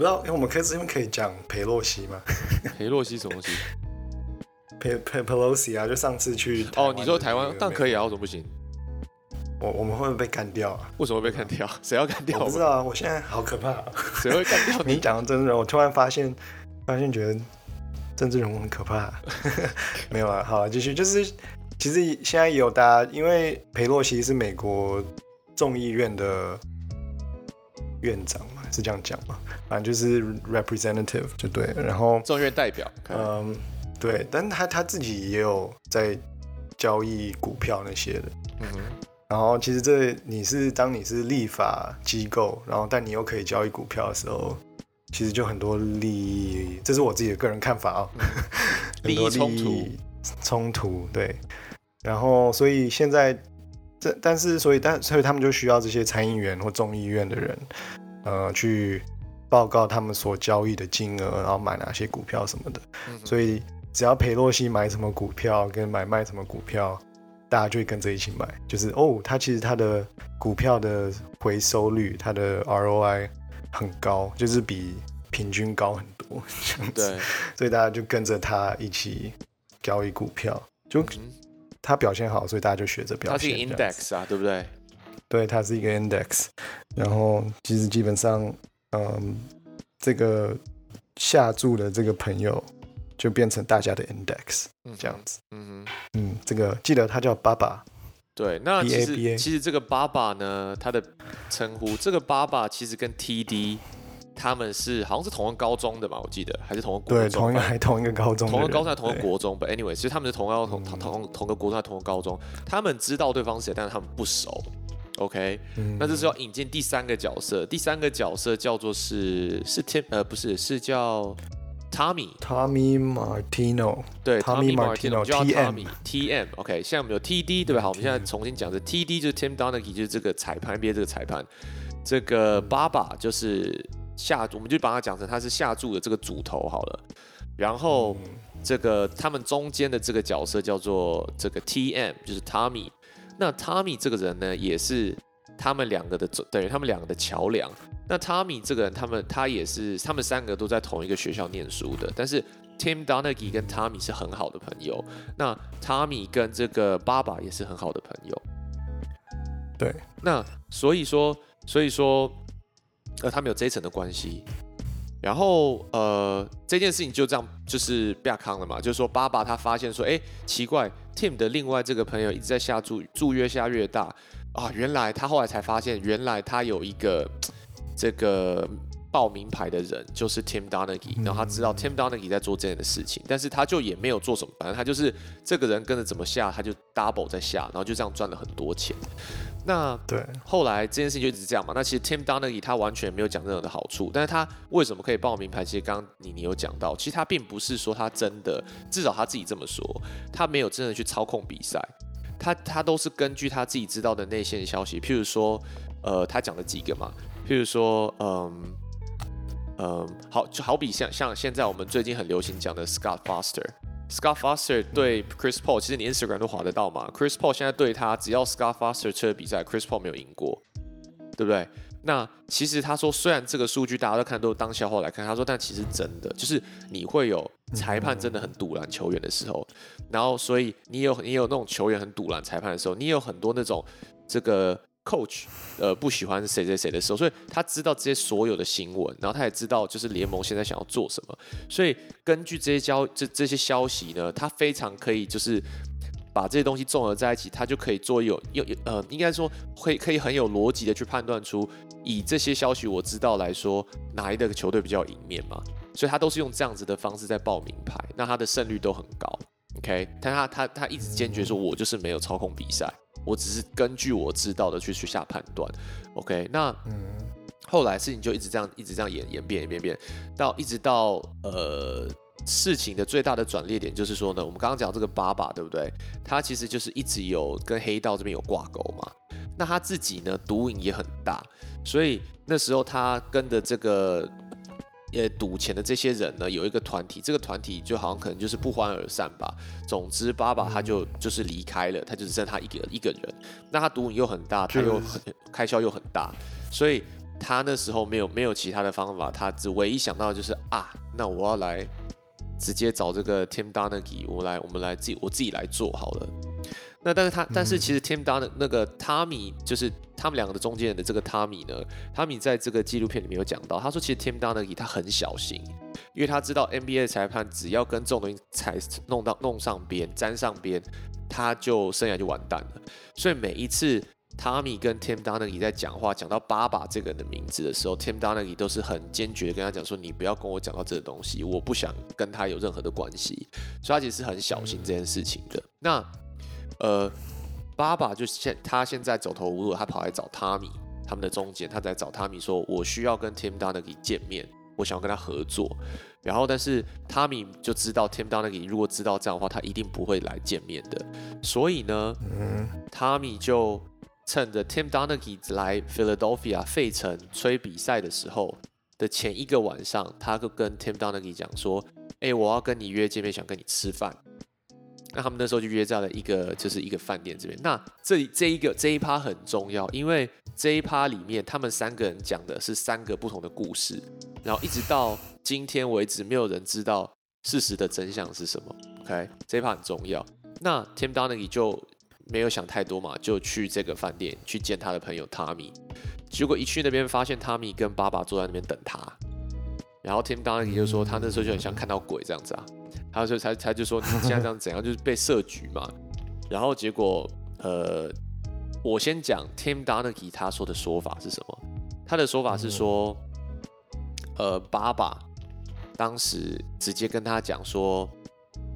不知道，因为我们可以这边可以讲裴洛西吗？裴洛西什么东西？佩佩 Pelosi 啊，就上次去哦，你说台湾，但可以，啊，为什么不行？我我们会不会被干掉啊？为什么会被干掉？谁要干掉我不知道啊，我现在好可怕、啊。谁会干掉你你？讲到政治人物，我突然发现，发现觉得政治人物很可怕。没有啊，好，继续，就是其实现在也有大家，因为裴洛西是美国众议院的院长嘛，是这样讲嘛？反正就是 representative 就对了，然后众议院代表，嗯，对，但他他自己也有在交易股票那些的。嗯哼，然后其实这你是当你是立法机构，然后但你又可以交易股票的时候，其实就很多利益，这是我自己的个人看法啊、很多利益冲突冲突对。然后所以现在这但是所以但所以他们就需要这些参议员或众议院的人，呃，去报告他们所交易的金额，然后买哪些股票什么的。嗯所以只要裴洛西买什么股票跟买卖什么股票，大家就会跟着一起买。就是哦，他其实他的股票的回收率，他的 ROI 很高，就是比平均高很多，这样子。对，所以大家就跟着他一起交易股票，就嗯他表现好，所以大家就学着表现。他是 index 啊，对不对？对，它是一个 index，然后其实基本上，嗯，这个下注的这个朋友就变成大家的 index 嗯哼这样子。嗯哼。嗯，这个记得他叫爸爸，对，那其实 BABA 其实这个爸爸呢，他的称呼，这个爸爸其实跟 TD 他们是好像是同个高中的嘛，我记得还是同个国对，中，同一个还同一个高中同个高中还同个对国中，but anyway，其实他们是同个同同同同个国中还同个高中，他们知道对方是谁，但是他们不熟。OK，嗯那这是要引进第三个角色，第三个角色叫做是是 Tim 呃不是是叫 Tommy，Tommy Martino，对 Tommy Martino，叫 TM Tommy TM。OK，现在我们有 TD 对吧？好，我们现在重新讲，这 TD 就是 Tim Donaghy，就是这个裁判 NBA 这个裁判，这个爸爸就是下，我们就把它讲成他是下注的这个主头好了。然后这个他们中间的这个角色叫做这个 TM，就是 Tommy。那 Tommy 这个人呢，也是他们两个的等于他们两个的桥梁。那 Tommy 这个人，他们他也是，他们三个都在同一个学校念书的，但是 Tim Donaghy 跟 Tommy 是很好的朋友，那 Tommy 跟这个爸爸也是很好的朋友。对，那所以说，所以说，呃，他们有这一层的关系。然后，呃，这件事情就这样就是亚康了嘛，就是说，爸爸他发现说，哎，奇怪，Tim 的另外这个朋友一直在下注，注越下越大啊。原来他后来才发现，原来他有一个这个报名牌的人就是 Tim Donaghy，然后他知道 Tim Donaghy 在做这样的事情，但是他就也没有做什么，反正他就是这个人跟着怎么下，他就 double 在下，然后就这样赚了很多钱。那对，后来这件事情就一直这样嘛。那其实 Tim Donaghy 他完全没有讲任何的好处，但是他为什么可以报名牌？其实刚刚你你有讲到，其实他并不是说他真的，至少他自己这么说，他没有真的去操控比赛，他他都是根据他自己知道的内线消息，譬如说，呃，他讲了几个嘛，譬如说，嗯嗯，好就好比像像现在我们最近很流行讲的 Scott Foster。Scott Foster 对 Chris Paul，其实你 Instagram 都划得到嘛。Chris Paul 现在对他，只要 Scott Foster 车比赛，Chris Paul 没有赢过，对不对？那其实他说，虽然这个数据大家都看都当笑话来看，他说，但其实真的就是你会有裁判真的很堵拦球员的时候，然后所以你有你有那种球员很堵拦裁判的时候，你有很多那种这个。coach，呃，不喜欢谁谁谁的时候，所以他知道这些所有的新闻，然后他也知道就是联盟现在想要做什么，所以根据这些交这这些消息呢，他非常可以就是把这些东西综合在一起，他就可以做有有呃，应该说会可以很有逻辑的去判断出以这些消息我知道来说哪一个球队比较赢面嘛，所以他都是用这样子的方式在报名牌，那他的胜率都很高。，OK，但他他他一直坚决说我就是没有操控比赛。我只是根据我知道的去去下判断，OK？那后来事情就一直这样，一直这样演演变演变变，到一直到呃事情的最大的转捩点就是说呢，我们刚刚讲这个爸爸对不对？他其实就是一直有跟黑道这边有挂钩嘛。那他自己呢，毒瘾也很大，所以那时候他跟的这个。呃，赌钱的这些人呢，有一个团体，这个团体就好像可能就是不欢而散吧。总之，爸爸他就就是离开了，他就只剩他一个一个人。那他赌瘾又很大，他又很开销又很大，所以他那时候没有没有其他的方法，他只唯一想到就是啊，那我要来直接找这个 Tim Donaghy，我来我们来自己我自己来做好了。那但是他，但是其实 Tim Don 那个 Tommy 就是他们两个的中间人的这个 Tommy 呢，Tommy 在这个纪录片里面有讲到，他说其实 Tim Don 他很小心，因为他知道 NBA 裁判只要跟这种东西踩弄到弄上边沾上边，他就生涯就完蛋了。所以每一次 Tommy 跟 Tim Don 在讲话讲到爸爸这个人的名字的时候，Tim Don 都是很坚决的跟他讲说，你不要跟我讲到这个东西，我不想跟他有任何的关系。所以他其实是很小心这件事情的。那呃，爸爸就现他现在走投无路，他跑来找汤米，他们的中间，他在找汤米说：“我需要跟 Tim Donaghy 见面，我想要跟他合作。”然后，但是汤米就知道 Tim Donaghy 如果知道这样的话，他一定不会来见面的。所以呢，汤米就趁着 Tim Donaghy 来 Philadelphia 费城吹比赛的时候的前一个晚上，他就跟 Tim Donaghy 讲说：“哎，我要跟你约见面，想跟你吃饭。”那他们那时候就约在了一个，就是一个饭店这边。那这这一个这一趴很重要，因为这一趴里面他们三个人讲的是三个不同的故事，然后一直到今天为止，没有人知道事实的真相是什么。OK，这一趴很重要。那 Tim Donaghy 就没有想太多嘛，就去这个饭店去见他的朋友 Tommy。结果一去那边，发现 Tommy 跟爸爸坐在那边等他。然后 Tim Donaghy 就说，他那时候就很像看到鬼这样子啊。他说他他就说你现在这样怎样，就是被设局嘛。然后结果呃，我先讲 Tim Donaghy 他说的说法是什么？他的说法是说，呃，爸爸当时直接跟他讲说，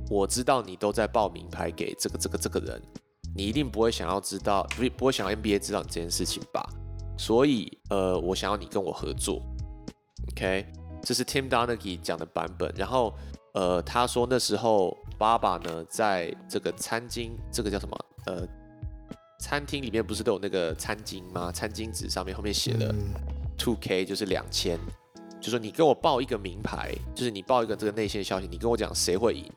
我知道你都在报名牌给这个这个这个人，你一定不会想要知道，不不会想要 NBA 知道你这件事情吧？所以呃，我想要你跟我合作。OK，这是 Tim Donaghy 讲的版本，然后。呃，他说那时候爸爸呢，在这个餐巾，这个叫什么？呃，餐厅里面不是都有那个餐巾吗？餐巾纸上面后面写了 two k，就是两千，就说你跟我报一个名牌，就是你报一个这个内线消息，你跟我讲谁会赢，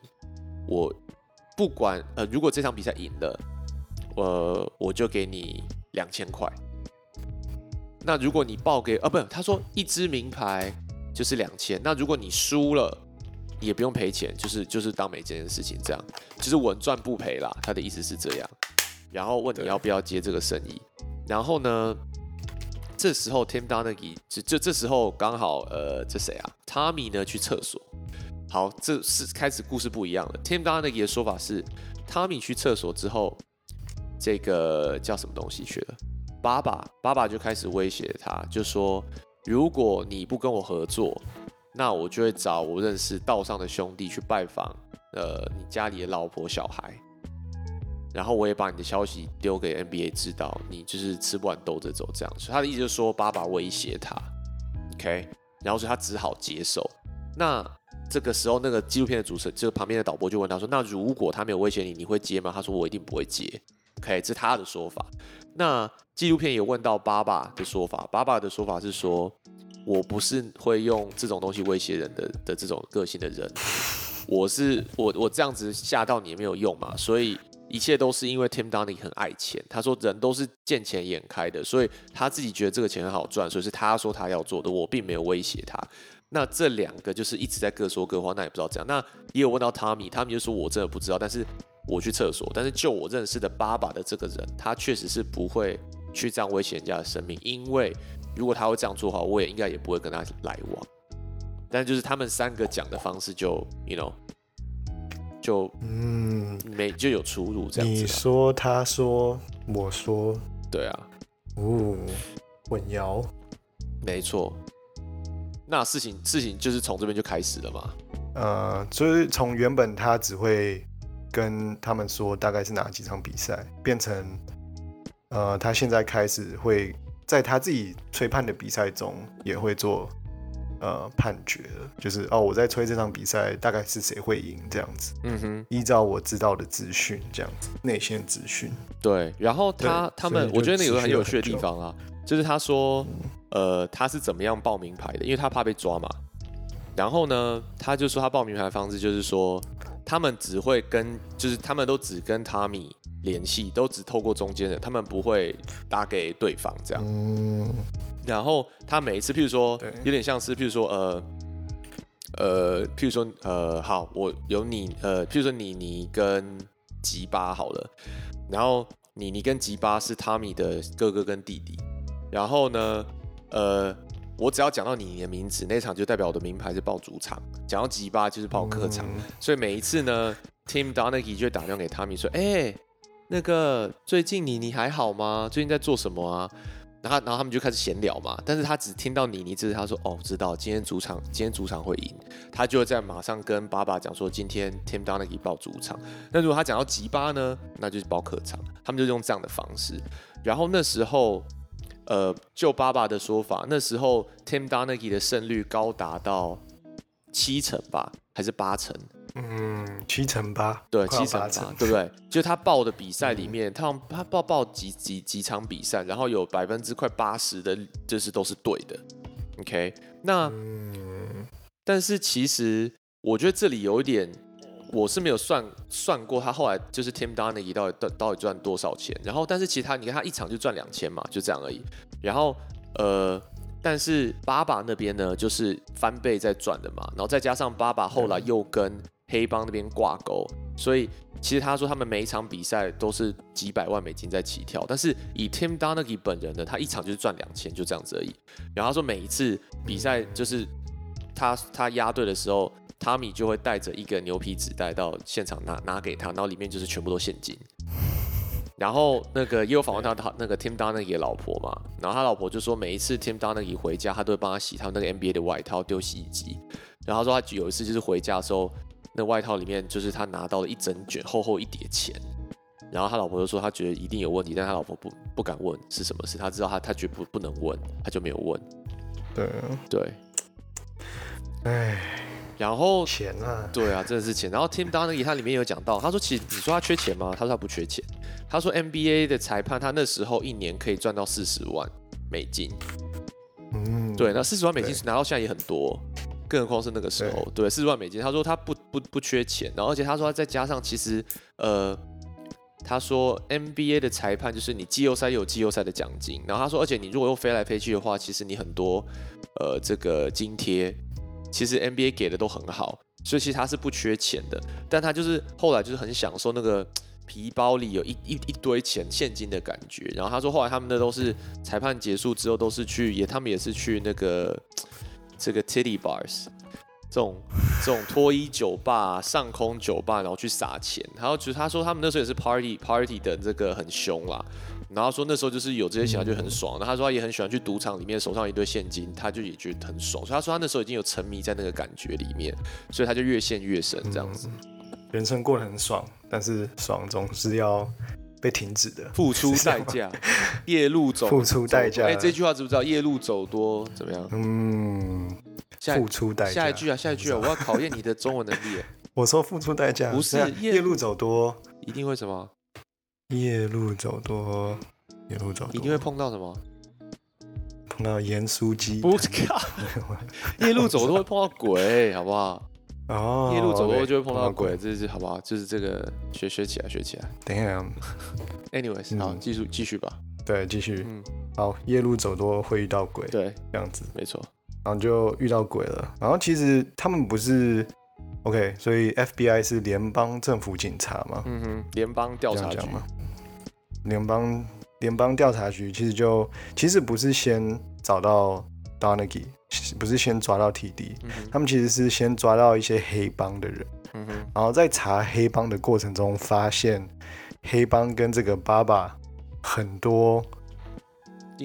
我不管，呃，如果这场比赛赢了，我我就给你两千块。那如果你报给啊，不，他说一支名牌就是两千，那如果你输了，也不用赔钱，就是就是当没这件事情这样，就是稳赚不赔啦。他的意思是这样，然后问你要不要接这个生意，然后呢，这时候 Tim Donaghy 就就这时候刚好呃，这谁啊？Tommy 呢去厕所。好，这是开始故事不一样了。Tim Donaghy 的说法是，Tommy 去厕所之后，这个叫什么东西去了？爸爸，爸爸就开始威胁他，就说如果你不跟我合作，那我就会找我认识道上的兄弟去拜访，呃，你家里的老婆小孩，然后我也把你的消息丢给 NBA 知道，你就是吃不完兜着走这样。所以他的意思就是说，爸爸威胁他，OK，然后所以他只好接受。那这个时候，那个纪录片的主持人，就旁边的导播就问他说：“那如果他没有威胁你，你会接吗？”他说：“我一定不会接。”OK，这是他的说法。那纪录片有问到爸爸的说法，爸爸的说法是说：“我不是会用这种东西威胁人的的这种个性的人，我是我我这样子吓到你也没有用嘛。所以一切都是因为 Tim Donny 很爱钱。他说人都是见钱眼开的，所以他自己觉得这个钱很好赚，所以是他说他要做的，我并没有威胁他。”那这两个就是一直在各说各话，那也不知道怎样。那也有问到汤米，汤米就说我真的不知道，但是我去厕所。但是就我认识的爸爸的这个人，他确实是不会去这样威胁人家的生命，因为如果他会这样做的话，我也应该也不会跟他来往。但就是他们三个讲的方式就，you know，就嗯，没就有出入这样子。你说，他说，我说，对啊，哦，混淆，没错。那事情事情就是从这边就开始了嘛？呃，就是从原本他只会跟他们说大概是哪几场比赛，变成呃，他现在开始会在他自己吹判的比赛中也会做呃判决就是哦，我在吹这场比赛大概是谁会赢这样子。嗯哼，依照我知道的资讯这样子，内线资讯。对，然后他他们，我觉得那个很有趣的地方啊，就是他说。呃，他是怎么样报名牌的？因为他怕被抓嘛。然后呢，他就说他报名牌的方式就是说，他们只会跟，就是他们都只跟汤米联系，都只透过中间人，他们不会打给对方这样。嗯。然后他每一次，譬如说，有点像是，譬如说，呃，呃，譬如说，呃，好，我有你，呃，譬如说你你跟吉巴好了，然后你你跟吉巴是汤米的哥哥跟弟弟，然后呢？呃，我只要讲到你的名字，那场就代表我的名牌是报主场；讲到吉巴就是报客场。所以每一次呢，Tim Donaghy 就打电话给汤米说：“哎，那个最近你你还好吗？最近在做什么啊？”然后然后他们就开始闲聊嘛。但是他只听到你你只是他说：“哦，知道今天主场今天主场会赢。”他就在马上跟爸爸讲说：“今天 Tim Donaghy 报主场。”那如果他讲到吉巴呢，那就是报客场。他们就用这样的方式。然后那时候。呃，就爸爸的说法，那时候 Tim Donaghy 的胜率高达到七成吧，还是八成？嗯，七成八，对，七成八，对不对？就他报的比赛里面，他他报报几几几场比赛，然后有百分之快八十的，就是都是对的。OK，那，但是其实我觉得这里有一点。我是没有算算过他后来就是 Tim Donaghy 到底到到底赚多少钱，然后但是其他你看他一场就赚两千嘛，就这样而已。然后呃，但是爸爸那边呢就是翻倍在赚的嘛，然后再加上爸爸后来又跟黑帮那边挂钩，所以其实他说他们每一场比赛都是几百万美金在起跳。但是以 Tim Donaghy 本人呢，他一场就是赚两千，就这样子而已。然后他说每一次比赛就是他他押对的时候。汤米就会带着一个牛皮纸袋到现场拿拿给他，然后里面就是全部都现金。然后那个也有访问到他那个 Tim Donaghy 的老婆嘛，然后他老婆就说每一次 Tim Donaghy 回家，他都会帮他洗他们那个 NBA 的外套丢洗衣机。然后他说他有一次就是回家的时候，那外套里面就是他拿到了一整卷厚厚一叠钱。然后他老婆就说他觉得一定有问题，但他老婆不不敢问是什么事，他知道他他绝不不能问，他就没有问。对对，唉。然后钱啊，对啊，真的是钱。然后 Tim Donaghy 他里面有讲到，他说其实你说他缺钱吗？他说他不缺钱。他说 NBA 的裁判他那时候一年可以赚到四十万美金。嗯，对，那四十万美金拿到现在也很多，更何况是那个时候。对，四十万美金，他说他不不不缺钱。然后而且他说再加上其实呃。他说 NBA 的裁判就是你季后赛有季后赛的奖金，然后他说，而且你如果又飞来飞去的话，其实你很多呃这个津贴，其实 NBA 给的都很好，所以其实他是不缺钱的，但他就是后来就是很享受那个皮包里有一一一堆钱现金的感觉。然后他说后来他们的都是裁判结束之后都是去也他们也是去那个这个 Titty Bars。这种这种脱衣酒吧、上空酒吧，然后去撒钱，然后就是他说他们那时候也是 party party 的这个很凶啦，然后说那时候就是有这些钱就很爽，然后他说他也很喜欢去赌场里面手上一堆现金，他就也觉得很爽，所以他说他那时候已经有沉迷在那个感觉里面，所以他就越陷越深这样子。人生过得很爽，但是爽总是要被停止的，付出代价，夜路走，付出代价。哎，这句话知不知道？夜路走多怎么样？嗯。付出代价。下一句啊，下一句啊，我要考验你的中文能力。我说付出代价，不是夜路走多，一定会什么？夜路走多，夜路走多，一定会碰到什么？碰到盐酥鸡？不是靠，夜路走多会碰到鬼，好不好？哦，夜路走多就会碰到鬼，这是好不好？就是这个学学起来，学起来。等一下，anyways，好，继续继续吧。对，继续。嗯，好，夜路走多会遇到鬼。对，这样子，没错。然后就遇到鬼了。然后其实他们不是 OK，所以 FBI 是联邦政府警察嘛？嗯哼，联邦调查局嘛。联邦联邦调查局其实就其实不是先找到 Donaghy，不是先抓到 TD，他们其实是先抓到一些黑帮的人。嗯哼，然后在查黑帮的过程中，发现黑帮跟这个爸爸很多。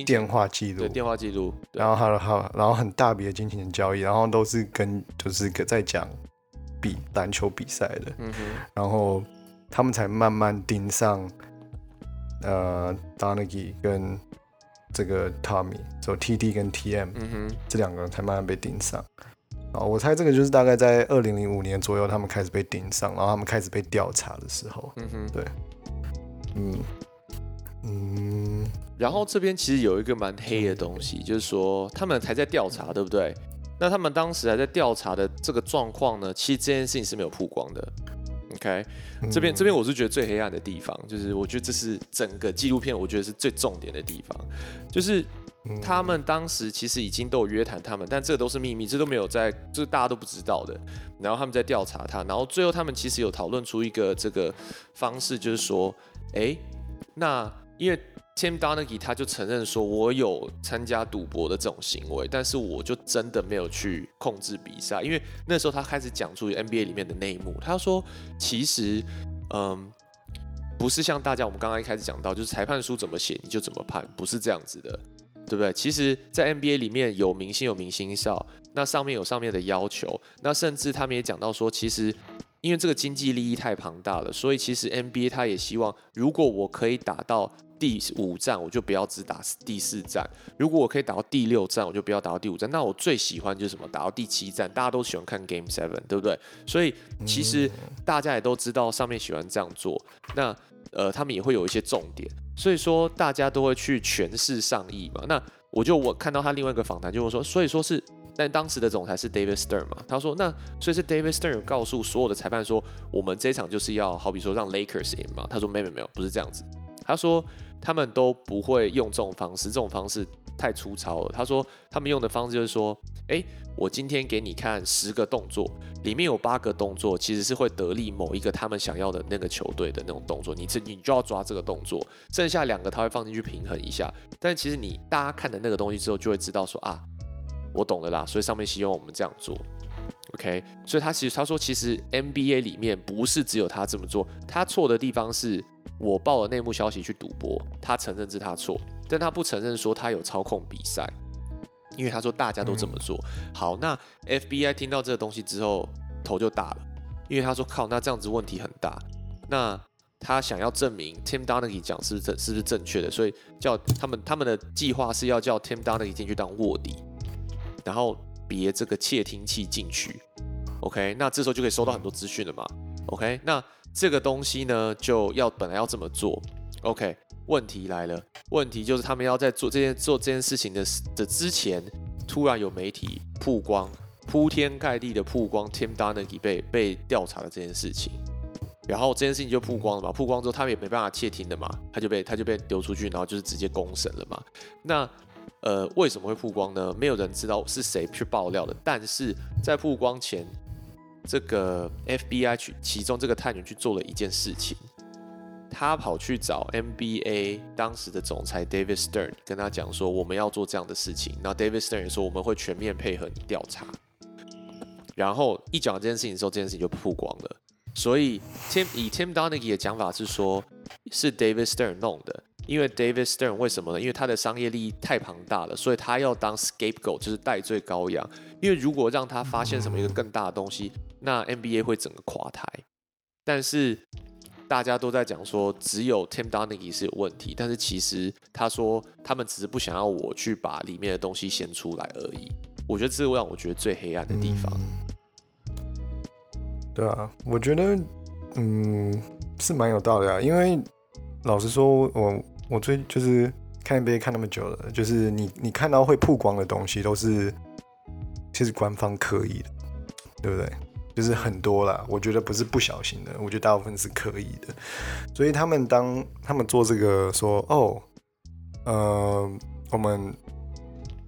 电话记录，对电话记录，然后还有还有，然后很大笔的金钱交易，然后都是跟就是在讲比篮球比赛的，嗯哼，然后他们才慢慢盯上呃 Donaghy 跟这个 Tommy，就 TD 跟 TM，嗯哼，这两个人才慢慢被盯上。啊，我猜这个就是大概在二零零五年左右，他们开始被盯上，然后他们开始被调查的时候，嗯哼，对，嗯嗯。然后这边其实有一个蛮黑的东西，就是说他们还在调查，对不对？那他们当时还在调查的这个状况呢，其实这件事情是没有曝光的。OK，这边这边我是觉得最黑暗的地方，就是我觉得这是整个纪录片我觉得是最重点的地方，就是他们当时其实已经都有约谈他们，但这都是秘密，这都没有在，就是大家都不知道的。然后他们在调查他，然后最后他们其实有讨论出一个这个方式，就是说，哎，那因为。Tim Donaghy 他就承认说，我有参加赌博的这种行为，但是我就真的没有去控制比赛，因为那时候他开始讲出 NBA 里面的内幕。他说，其实，嗯，不是像大家我们刚刚一开始讲到，就是裁判书怎么写你就怎么判，不是这样子的，对不对？其实，在 NBA 里面有明星有明星哨，那上面有上面的要求，那甚至他们也讲到说，其实因为这个经济利益太庞大了，所以其实 NBA 他也希望，如果我可以打到。第五站我就不要只打第四站，如果我可以打到第六站，我就不要打到第五站。那我最喜欢就是什么？打到第七站，大家都喜欢看 Game Seven，对不对？所以其实大家也都知道上面喜欢这样做。那呃，他们也会有一些重点，所以说大家都会去诠释上意嘛。那我就我看到他另外一个访谈，就会说，所以说是，但当时的总裁是 David Stern 嘛，他说那所以是 David Stern 告诉所有的裁判说，我们这场就是要好比说让 Lakers 赢嘛。他说没有没有，不是这样子。他说。他们都不会用这种方式，这种方式太粗糙了。他说他们用的方式就是说，哎，我今天给你看十个动作，里面有八个动作其实是会得力某一个他们想要的那个球队的那种动作，你这你就要抓这个动作，剩下两个他会放进去平衡一下。但其实你大家看的那个东西之后，就会知道说啊，我懂了啦。所以上面希望我们这样做，OK？所以他其实他说，其实 NBA 里面不是只有他这么做，他错的地方是。我报了内幕消息去赌博，他承认是他错，但他不承认说他有操控比赛，因为他说大家都这么做。好，那 FBI 听到这个东西之后头就大了，因为他说靠，那这样子问题很大。那他想要证明 Tim Donaghy 讲是正是不是正确的，所以叫他们他们的计划是要叫 Tim Donaghy 进去当卧底，然后别这个窃听器进去。OK，那这时候就可以收到很多资讯了嘛。OK，那。这个东西呢，就要本来要这么做，OK？问题来了，问题就是他们要在做这件做这件事情的的之前，突然有媒体曝光，铺天盖地的曝光 Tim Donaghy 被被调查的这件事情然后这件事情就曝光了嘛，曝光之后他们也没办法窃听的嘛，他就被他就被丢出去，然后就是直接公审了嘛。那呃为什么会曝光呢？没有人知道是谁去爆料的，但是在曝光前，这个 FBI 去其中这个探员去做了一件事情，他跑去找 NBA 当时的总裁 David Stern，跟他讲说我们要做这样的事情，然后 David Stern 也说我们会全面配合你调查。然后一讲这件事情的时候，这件事情就曝光了。所以 Tim 以 Tim Donaghy 的讲法是说，是 David Stern 弄的。因为 David Stern 为什么呢？因为他的商业利益太庞大了，所以他要当 scapegoat，就是代罪羔羊。因为如果让他发现什么一个更大的东西，那 NBA 会整个垮台。但是大家都在讲说，只有 Tim d o n a g y 是有问题。但是其实他说，他们只是不想要我去把里面的东西先出来而已。我觉得这是让我觉得最黑暗的地方。对啊，我觉得，嗯，是蛮有道理啊。因为老实说，我我最就是看 NBA 看那么久了，就是你你看到会曝光的东西，都是其实官方刻意的，对不对？就是很多啦，我觉得不是不小心的，我觉得大部分是刻意的。所以他们当他们做这个说，哦，呃，我们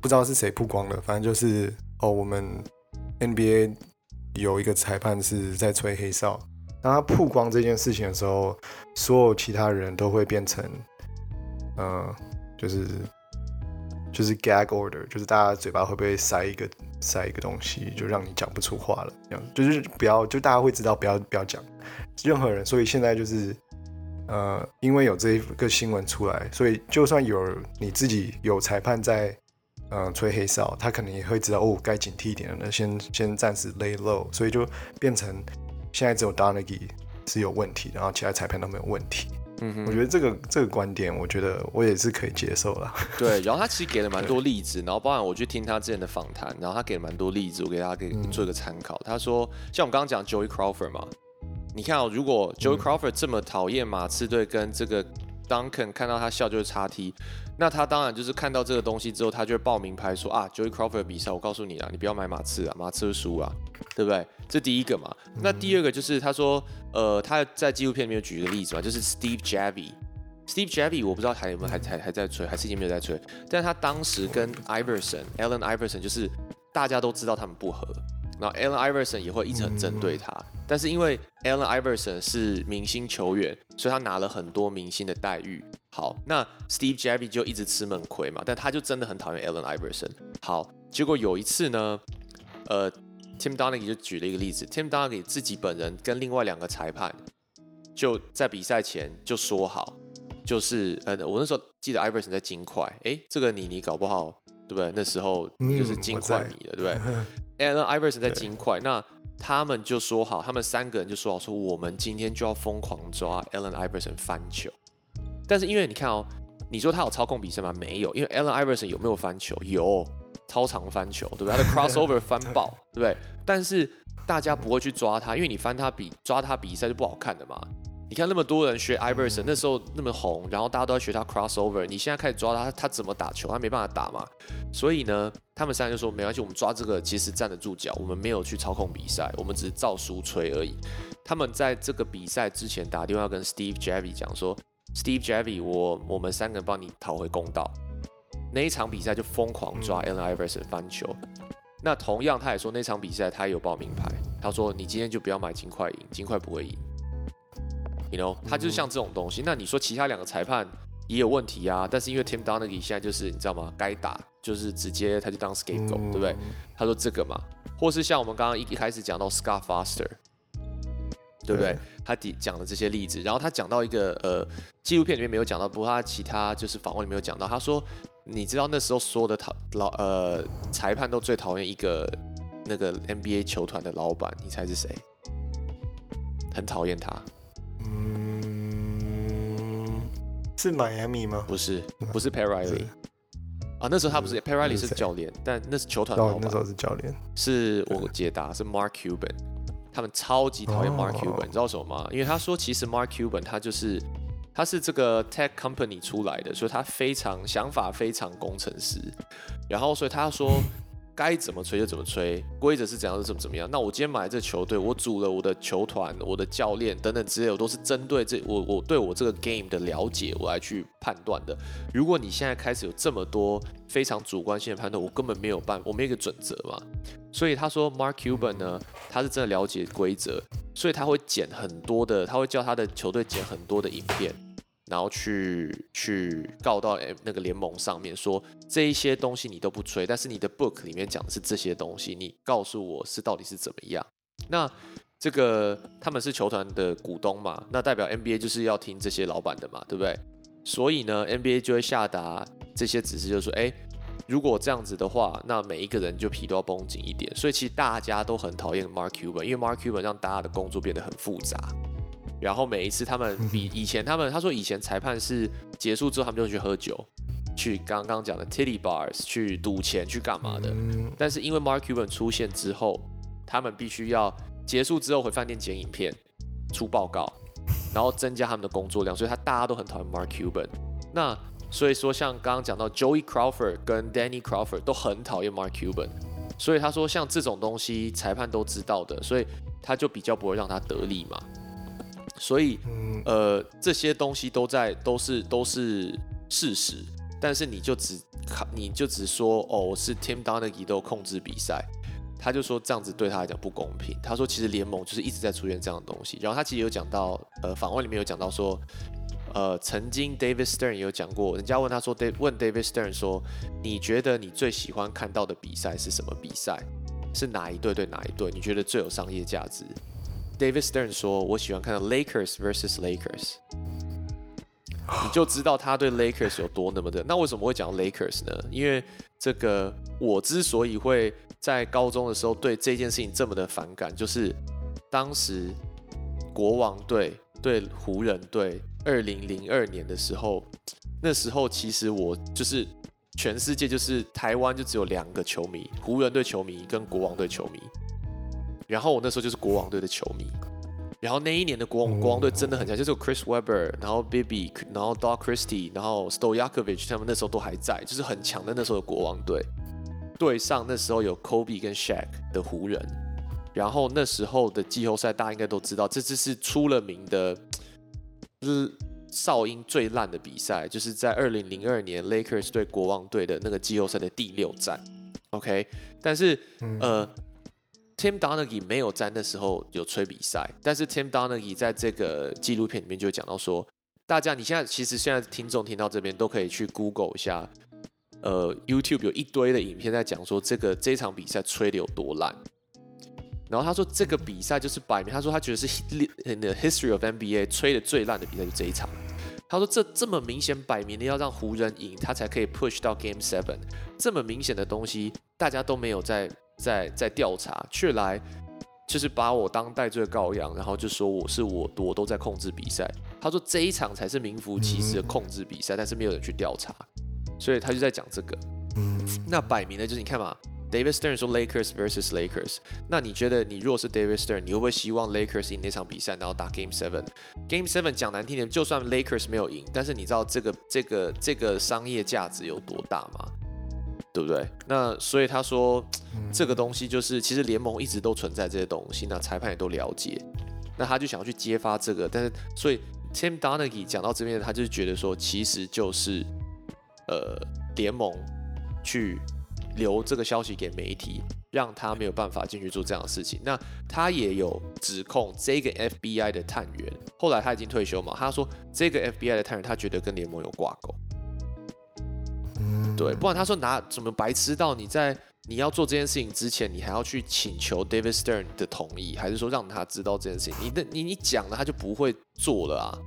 不知道是谁曝光的，反正就是哦，我们 NBA。有一个裁判是在吹黑哨，当他曝光这件事情的时候，所有其他人都会变成，嗯，就是就是 gag order，就是大家嘴巴会不会塞一个塞一个东西，就让你讲不出话了，这样就是不要，就大家会知道不要不要讲任何人。所以现在就是，呃，因为有这一个新闻出来，所以就算有你自己有裁判在。嗯，吹黑哨，他可能也会知道哦，该警惕一点了。那先先暂时 lay low，所以就变成现在只有 Donaghy 是有问题，然后其他裁判都没有问题。嗯哼，我觉得这个这个观点，我觉得我也是可以接受了。对，然后他其实给了蛮多例子，然后包含我去听他之前的访谈，然后他给了蛮多例子，我给大家给做一个参考。他说，像我们刚刚讲 Joey Crawford 嘛，你看哦，如果 Joey Crawford 这么讨厌马刺队跟这个 Duncan，看到他笑就是叉 T。那他当然就是看到这个东西之后，他就会报名牌说啊，Joey Crawford 比赛，我告诉你啊，你不要买马刺啊，马刺输啊，对不对？这第一个嘛。那第二个就是他说，呃，他在纪录片里面有举一个例子嘛，就是 Steve Javy，Steve Javy 我不知道还有没有还还还在吹，还是已经没有在吹。但他当时跟 Iverson，Allen Iverson 就是大家都知道他们不和。然后 Allen Iverson 也会一直很针对他，但是因为 Allen Iverson 是明星球员，所以他拿了很多明星的待遇。好，那 Steve Javy 就一直吃闷亏嘛，但他就真的很讨厌 Allen Iverson。好，结果有一次呢，呃，Tim Donaghy 就举了一个例子，Tim Donaghy 自己本人跟另外两个裁判就在比赛前就说好，就是呃，我那时候记得 Iverson 在金块，哎，这个你你搞不好对不对？那时候就是金块迷的，对不对 ？Allen Iverson 在金块，那他们就说好，他们三个人就说好，说我们今天就要疯狂抓 Allen Iverson 翻球。但是因为你看哦，你说他有操控比赛吗？没有，因为 Allen Iverson 有没有翻球？有，超长翻球，对不对？他的 crossover 翻爆，对不对？但是大家不会去抓他，因为你翻他比抓他比赛是不好看的嘛。你看那么多人学 Iverson，那时候那么红，然后大家都在学他 crossover。你现在开始抓他，他怎么打球？他没办法打嘛。所以呢，他们三个就说没关系，我们抓这个其实站得住脚，我们没有去操控比赛，我们只是照书吹而已。他们在这个比赛之前打电话跟 Steve Javy 讲说，Steve Javy，我我们三个人帮你讨回公道。那一场比赛就疯狂抓 Allen Iverson 翻球。那同样他也说那场比赛他也有报名牌，他说你今天就不要买金块赢，金块不会赢。You know，他就是像这种东西。那你说其他两个裁判也有问题啊？但是因为 Tim Donaghy 现在就是你知道吗？该打就是直接他就当 scapegoat，对不对？他说这个嘛，或是像我们刚刚一一开始讲到 Scott Foster，对不对？他底讲的这些例子，然后他讲到一个呃纪录片里面没有讲到，不过他其他就是访问里面有讲到。他说，你知道那时候所有的讨老呃裁判都最讨厌一个那个 NBA 球团的老板，你猜是谁？很讨厌他。嗯，是迈阿密吗？不是，不是 Perry 啊，那时候他不是 Perry 是教练，但那是球团老板。那时候是教练，是我解答是 Mark Cuban，他们超级讨厌 Mark Cuban，你知道什么吗？因为他说其实 Mark Cuban 他就是他是这个 tech company 出来的，所以他非常想法非常工程师，然后所以他说该怎么吹就怎么吹，规则是怎样就怎么怎么样。那我今天买这球队，我组了我的球团、我的教练等等之类，我都是针对这我我对我这个 game 的了解，我来去判断的。如果你现在开始有这么多非常主观性的判断，我根本没有办法，我没有一个准则嘛。所以他说 Mark Cuban 呢，他是真的了解规则，所以他会剪很多的，他会叫他的球队剪很多的影片。然后去去告到那个联盟上面，说这一些东西你都不吹，但是你的 book 里面讲的是这些东西，你告诉我是到底是怎么样？那这个他们是球团的股东嘛，那代表 NBA 就是要听这些老板的嘛，对不对？所以呢，NBA 就会下达这些指示，就是说，哎，如果这样子的话，那每一个人就皮都要绷紧一点。所以其实大家都很讨厌 Mark Cuban，因为 Mark Cuban 让大家的工作变得很复杂。然后每一次他们比以前，他们他说以前裁判是结束之后他们就去喝酒，去刚刚讲的 titty bars 去赌钱去干嘛的。但是因为 Mark Cuban 出现之后，他们必须要结束之后回饭店剪影片、出报告，然后增加他们的工作量，所以他大家都很讨厌 Mark Cuban。那所以说像刚刚讲到 Joey Crawford 跟 Danny Crawford 都很讨厌 Mark Cuban，所以他说像这种东西裁判都知道的，所以他就比较不会让他得利嘛。所以，呃，这些东西都在，都是都是事实，但是你就只看，你就只说，哦，是 Tim Donaghy 都控制比赛，他就说这样子对他来讲不公平。他说其实联盟就是一直在出现这样的东西。然后他其实有讲到，呃，访问里面有讲到说，呃，曾经 David Stern 也有讲过，人家问他说问 David Stern 说，你觉得你最喜欢看到的比赛是什么比赛？是哪一队对哪一队？你觉得最有商业价值？David Stern 说：“我喜欢看到 Lakers vs Lakers，你就知道他对 Lakers 有多那么的。那为什么会讲 Lakers 呢？因为这个我之所以会在高中的时候对这件事情这么的反感，就是当时国王队对湖人队二零零二年的时候，那时候其实我就是全世界就是台湾就只有两个球迷，湖人队球迷跟国王队球迷。”然后我那时候就是国王队的球迷，然后那一年的国王国王队真的很强，就是有 Chris Webber，然后 Baby，然后 Doc Christie，然后 Stojakovic，他们那时候都还在，就是很强的那时候的国王队。对上那时候有 Kobe 跟 Shaq 的湖人，然后那时候的季后赛大家应该都知道，这次是出了名的，就是哨音最烂的比赛，就是在二零零二年 Lakers 对国王队的那个季后赛的第六战。OK，但是呃。Tim Donaghy 没有在那时候有吹比赛，但是 Tim Donaghy 在这个纪录片里面就讲到说，大家你现在其实现在听众听到这边都可以去 Google 一下，呃，YouTube 有一堆的影片在讲说这个这场比赛吹的有多烂。然后他说这个比赛就是摆明，他说他觉得是 the history of NBA 吹的最烂的比赛就这一场。他说这这么明显摆明的要让湖人赢，他才可以 push 到 Game Seven，这么明显的东西大家都没有在。在在调查，却来就是把我当代罪羔羊，然后就说我是我我都在控制比赛。他说这一场才是名副其实的控制比赛，但是没有人去调查，所以他就在讲这个。那摆明了就是你看嘛，David Stern 说 Lakers vs Lakers，那你觉得你如果是 David Stern，你会不会希望 Lakers 赢那场比赛，然后打 Game Seven？Game Seven 讲难听点，就算 Lakers 没有赢，但是你知道这个这个这个商业价值有多大吗？对不对？那所以他说，这个东西就是其实联盟一直都存在这些东西，那裁判也都了解，那他就想要去揭发这个。但是所以 Tim Donaghy 讲到这边，他就是觉得说，其实就是呃联盟去留这个消息给媒体，让他没有办法进去做这样的事情。那他也有指控这个 FBI 的探员，后来他已经退休嘛，他说这个 FBI 的探员他觉得跟联盟有挂钩。对，不然他说拿怎么白痴到你在你要做这件事情之前，你还要去请求 David Stern 的同意，还是说让他知道这件事情？你的你你讲了，他就不会做了啊。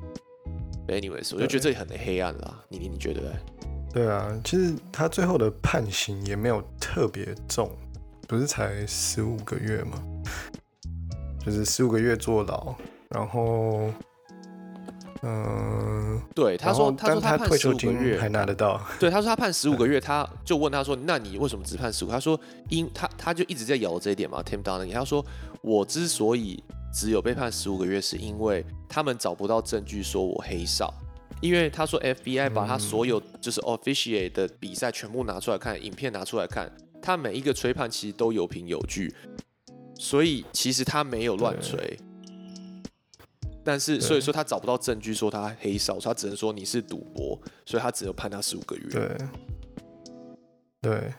Anyways，我就觉得这里很黑暗啦。你你你觉得呢？对啊，其实他最后的判刑也没有特别重，不是才十五个月吗？就是十五个月坐牢，然后。嗯，对，他说，他说他判十五个月还拿得到。对，他说他判十五个月，他就问他说：“那你为什么只判十五？”他说：“因他他就一直在咬这一点嘛。”Tim Dunn，他说：“我之所以只有被判十五个月，是因为他们找不到证据说我黑哨。因为他说 FBI 把他所有就是 officiate 的比赛全部拿出来看，影片拿出来看，他每一个吹判其实都有凭有据，所以其实他没有乱吹。但是，所以说他找不到证据说他黑哨，他只能说你是赌博，所以他只有判他十五个月。对，对，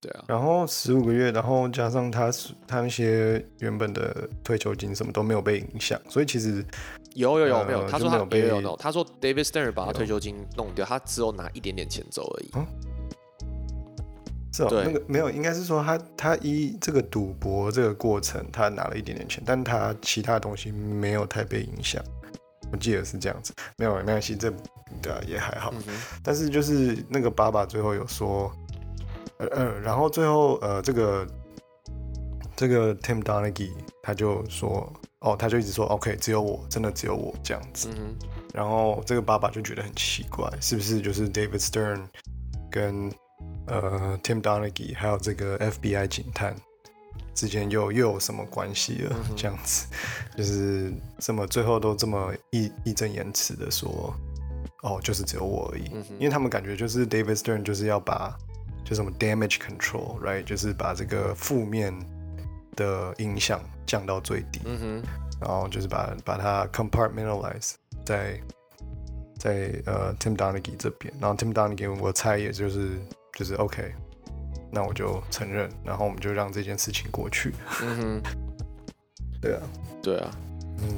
对啊。然后十五个月，然后加上他他那些原本的退休金什么都没有被影响，所以其实有有有没有？他说他没有有，他说 David Stern 把他退休金弄掉，他只有拿一点点钱走而已。是哦，那个没有，应该是说他他一这个赌博这个过程，他拿了一点点钱，但他其他东西没有太被影响。我记得是这样子，没有没关系，这对也还好。但是就是那个爸爸最后有说，呃呃，然后最后呃这个这个 Tim Donaghy 他就说，哦，他就一直说 OK，只有我，真的只有我这样子。然后这个爸爸就觉得很奇怪，是不是就是 David Stern 跟呃，Tim Donaghy 还有这个 FBI 警探之间又又有什么关系了？这样子，就是这么最后都这么义义正言辞的说，哦，就是只有我而已。因为他们感觉就是 David Stern 就是要把就什么 damage control，right，就是把这个负面的影响降到最低。嗯，然后就是把把它 compartmentalize 在在呃 Tim Donaghy 这边，然后 Tim Donaghy 我猜也就是。就是 OK，那我就承认，然后我们就让这件事情过去。嗯哼，对啊，对啊，嗯，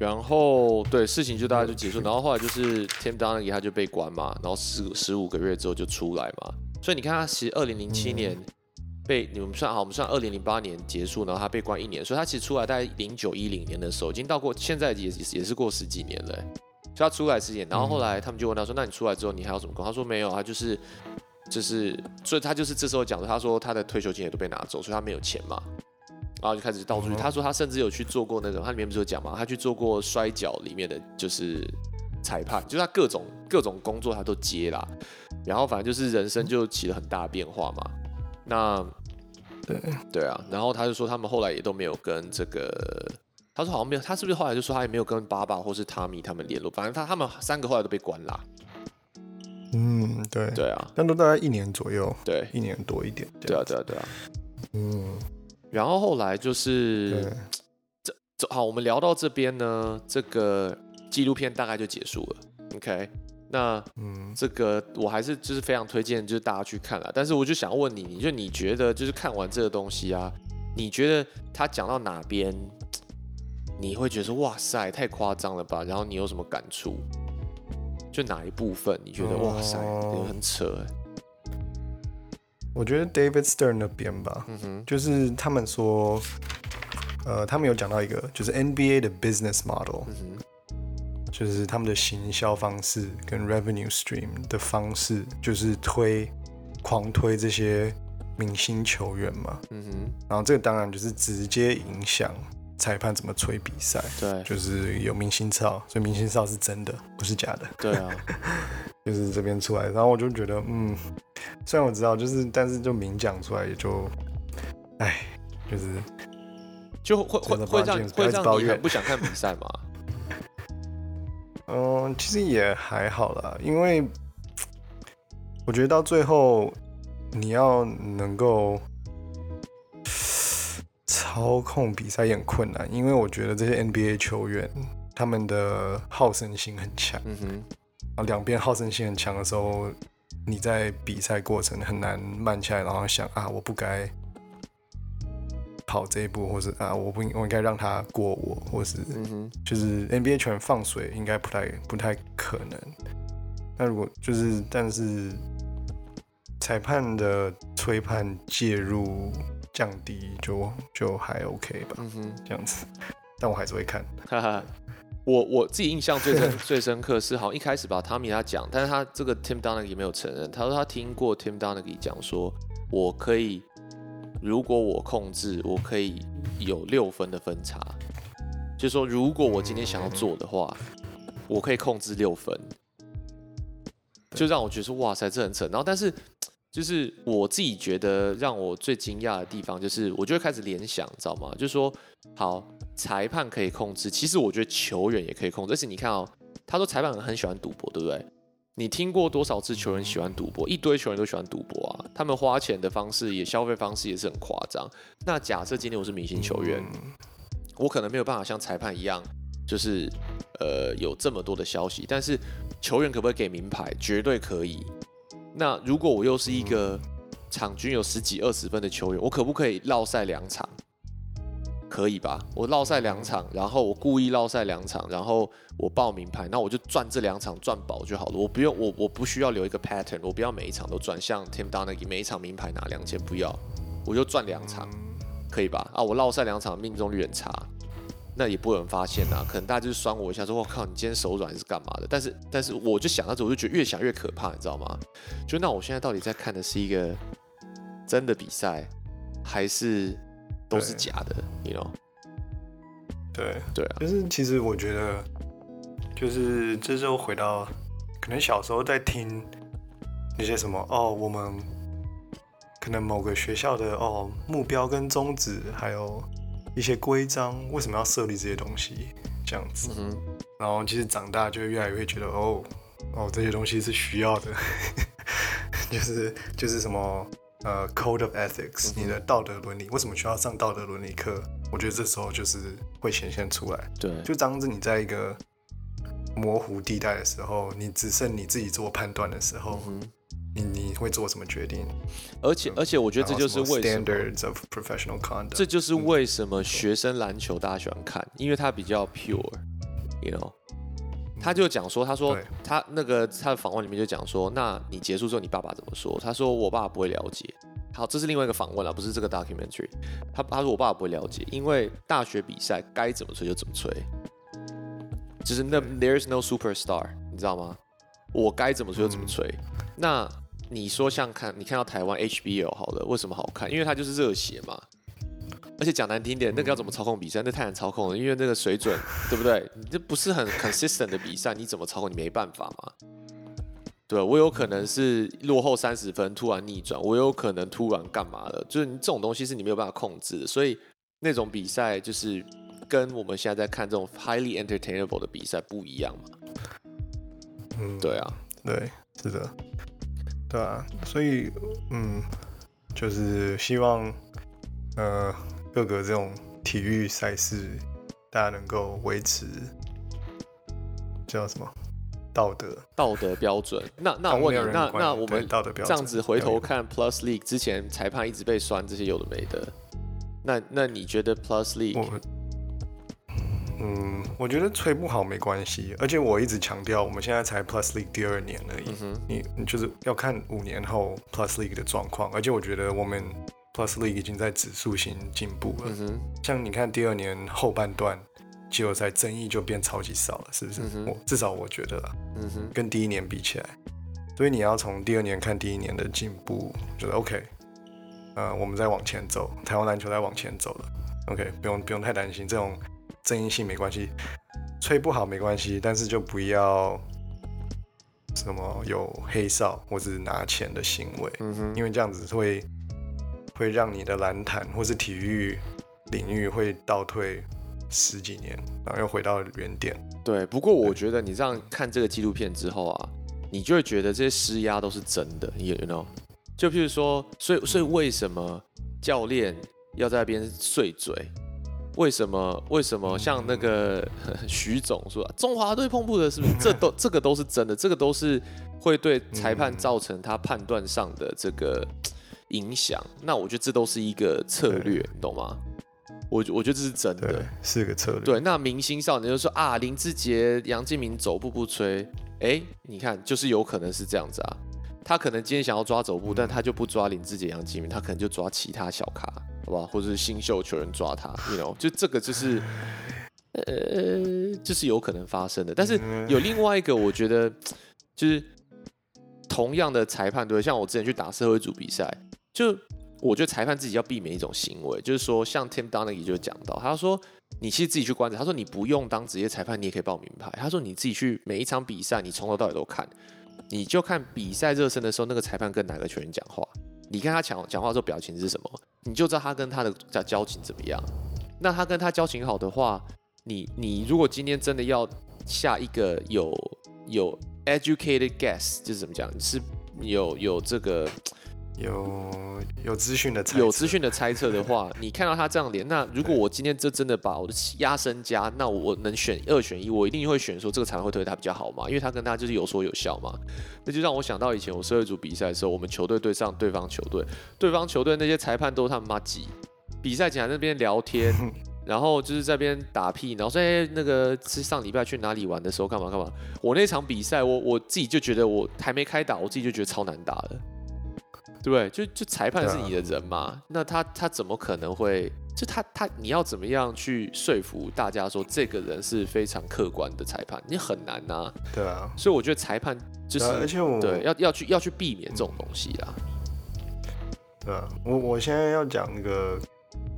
然后对事情就大概就结束，然后后来就是 Tim Donaghy 他就被关嘛，然后十十五个月之后就出来嘛，所以你看他其实二零零七年被你们算好，我们算二零零八年结束，然后他被关一年，所以他其实出来大概零九一零年的时候，已经到过现在也也是过十几年了，所以他出来时间，然后后来他们就问他说，那你出来之后你还有什么工？他说没有，他就是。就是，所以他就是这时候讲的，他说他的退休金也都被拿走，所以他没有钱嘛，然后就开始到处去。他说他甚至有去做过那种，他里面不是有讲嘛，他去做过摔跤里面的就是裁判，就是他各种各种工作他都接啦。然后反正就是人生就起了很大变化嘛。那对对啊，然后他就说他们后来也都没有跟这个，他说好像没有，他是不是后来就说他也没有跟爸爸或是汤米他们联络，反正他他们三个后来都被关了。嗯，对对啊，但都大概一年左右，对，一年多一点。对啊，对啊，对啊。嗯，然后后来就是这这好，我们聊到这边呢，这个纪录片大概就结束了。OK，那嗯，这个我还是就是非常推荐，就是大家去看了。但是我就想问你，你就你觉得就是看完这个东西啊，你觉得他讲到哪边，你会觉得说哇塞，太夸张了吧？然后你有什么感触？就哪一部分你觉得哇塞，很扯哎？我觉得 David Stern 那边吧，嗯哼，就是他们说，呃，他们有讲到一个，就是 NBA 的 business model，嗯哼，就是他们的行销方式跟 revenue stream 的方式，就是推狂推这些明星球员嘛，嗯哼，然后这个当然就是直接影响。裁判怎么吹比赛？对，就是有明星哨，所以明星哨是真的，不是假的。对啊，就是这边出来，然后我就觉得，嗯，虽然我知道，就是，但是就明讲出来也就，哎，就是就会会会让会让你很不想看比赛嘛？嗯，其实也还好啦，因为我觉得到最后你要能够。操控比赛也很困难，因为我觉得这些 NBA 球员他们的好胜心很强。嗯哼，啊，两边好胜心很强的时候，你在比赛过程很难慢下来，然后想啊，我不该跑这一步，或是啊，我不应我应该让他过我，或是嗯哼就是 NBA 球员放水应该不太不太可能。那如果就是，但是裁判的吹判介入。降低就就还 OK 吧，嗯哼，这样子，但我还是会看。哈哈，我我自己印象最深 最深刻是，好像一开始吧，汤米他讲，但是他这个 Tim Donaghy 没有承认，他说他听过 Tim Donaghy 讲说，我可以，如果我控制，我可以有六分的分差，就是说如果我今天想要做的话，我可以控制六分，就让我觉得说哇塞，这很扯。然后但是。就是我自己觉得让我最惊讶的地方，就是我就会开始联想，知道吗？就是说，好，裁判可以控制，其实我觉得球员也可以控制。而且你看哦，他说裁判很喜欢赌博，对不对？你听过多少次球员喜欢赌博？一堆球员都喜欢赌博啊，他们花钱的方式也消费方式也是很夸张。那假设今天我是明星球员，我可能没有办法像裁判一样，就是呃有这么多的消息，但是球员可不可以给名牌？绝对可以。那如果我又是一个场均有十几二十分的球员，我可不可以绕赛两场？可以吧？我绕赛两场，然后我故意绕赛两场，然后我报名牌，那我就赚这两场赚饱就好了。我不用我我不需要留一个 pattern，我不要每一场都赚，像 Tim d o n a g y 每一场名牌拿两千，不要，我就赚两场，可以吧？啊，我绕赛两场命中率很差，那也不会有人发现呐，可能大家就是酸我一下，说我靠，你今天手软是干嘛的？但是但是我就想到这，我就觉得越想越可怕，你知道吗？就那我现在到底在看的是一个真的比赛，还是？都是假的，you know？对对啊，就是其实我觉得，就是这就回到可能小时候在听那些什么哦，我们可能某个学校的哦目标跟宗旨，还有一些规章，为什么要设立这些东西这样子？嗯然后其实长大就越来越觉得哦哦这些东西是需要的，就是就是什么。呃，code of ethics，你的道德伦理为什么需要上道德伦理课？我觉得这时候就是会显现出来。对，就当着你在一个模糊地带的时候，你只剩你自己做判断的时候，你你会做什么决定？而且而且，我觉得这就是为什么 standards of professional conduct，这就是为什么学生篮球大家喜欢看，因为它比较 pure，you know。他就讲说，他说他那个他的访问里面就讲说，那你结束之后，你爸爸怎么说？他说我爸爸不会了解。好，这是另外一个访问了，不是这个 documentary。他他说我爸爸不会了解，因为大学比赛该怎么吹就怎么吹，就是那 there's no superstar，你知道吗？我该怎么吹就怎么吹。那你说像看你看到台湾 HBL 好了，为什么好看？因为它就是热血嘛。而且讲难听点，那个要怎么操控比赛？那太难操控了，因为那个水准，对不对？你这不是很 consistent 的比赛，你怎么操控？你没办法嘛。对，我有可能是落后三十分，突然逆转，我有可能突然干嘛的？就是你这种东西是你没有办法控制的，所以那种比赛就是跟我们现在在看这种 highly entertainable 的比赛不一样嘛。嗯，对啊，对，是的，对啊，所以嗯，就是希望，呃。各个这种体育赛事，大家能够维持叫什么道德道德标准？那那我问你，那那我们道德标准这样子回头看 Plus League 之前裁判一直被酸这些有的没的，那那你觉得 Plus League？嗯，我觉得吹不好没关系，而且我一直强调，我们现在才 Plus League 第二年而已，你你就是要看五年后 Plus League 的状况，而且我觉得我们。Plus League 已经在指数型进步了，像你看第二年后半段季后赛争议就变超级少了，是不是？我至少我觉得，嗯哼，跟第一年比起来，所以你要从第二年看第一年的进步，觉得 OK，呃，我们在往前走，台湾篮球在往前走了，OK，不用不用太担心这种争议性没关系，吹不好没关系，但是就不要什么有黑哨或是拿钱的行为，嗯哼，因为这样子会。会让你的篮坛或是体育领域会倒退十几年，然后又回到原点。对，不过我觉得你这样看这个纪录片之后啊，你就会觉得这些施压都是真的。你 know？就譬如说，所以所以为什么教练要在那边碎嘴？为什么为什么像那个 徐总说中华队碰不得，是不是？这都这个都是真的，这个都是会对裁判造成他判断上的这个。影响，那我觉得这都是一个策略，你懂吗？我我觉得这是真的，是个策略。对，那明星少年就说啊，林志杰、杨敬明走步不吹，哎，你看，就是有可能是这样子啊。他可能今天想要抓走步，但他就不抓林志杰、杨敬明，他可能就抓其他小咖，好不好？或者是新秀球员抓他，you know，就这个就是，呃，就是有可能发生的。但是有另外一个，我觉得就是同样的裁判对，像我之前去打社会组比赛。就我觉得裁判自己要避免一种行为，就是说像 Tim Donaghy 就讲到，他说你其实自己去观察，他说你不用当职业裁判，你也可以报名牌。他说你自己去每一场比赛，你从头到尾都看，你就看比赛热身的时候，那个裁判跟哪个球员讲话，你看他讲讲话的时候表情是什么，你就知道他跟他的交交情怎么样。那他跟他交情好的话，你你如果今天真的要下一个有有 educated guess 就是怎么讲，是有有这个有有资讯的有资讯的猜测的话，你看到他这样连，那如果我今天这真的把我的压身加，那我能选二选一，我一定会选说这个裁判会对他比较好嘛，因为他跟他就是有说有笑嘛。那就让我想到以前我社会组比赛的时候，我们球队对上对方球队，对方球队那些裁判都他妈挤，比赛前在那边聊天。然后就是在边打屁，然后说哎，那个是上礼拜去哪里玩的时候干嘛干嘛。我那场比赛，我我自己就觉得我还没开打，我自己就觉得超难打的，对不对？就就裁判是你的人嘛，那他他怎么可能会？就他他你要怎么样去说服大家说这个人是非常客观的裁判？你很难呐。对啊。所以我觉得裁判就是，而且我对要要去要去避免这种东西啦。对啊，我我现在要讲那个，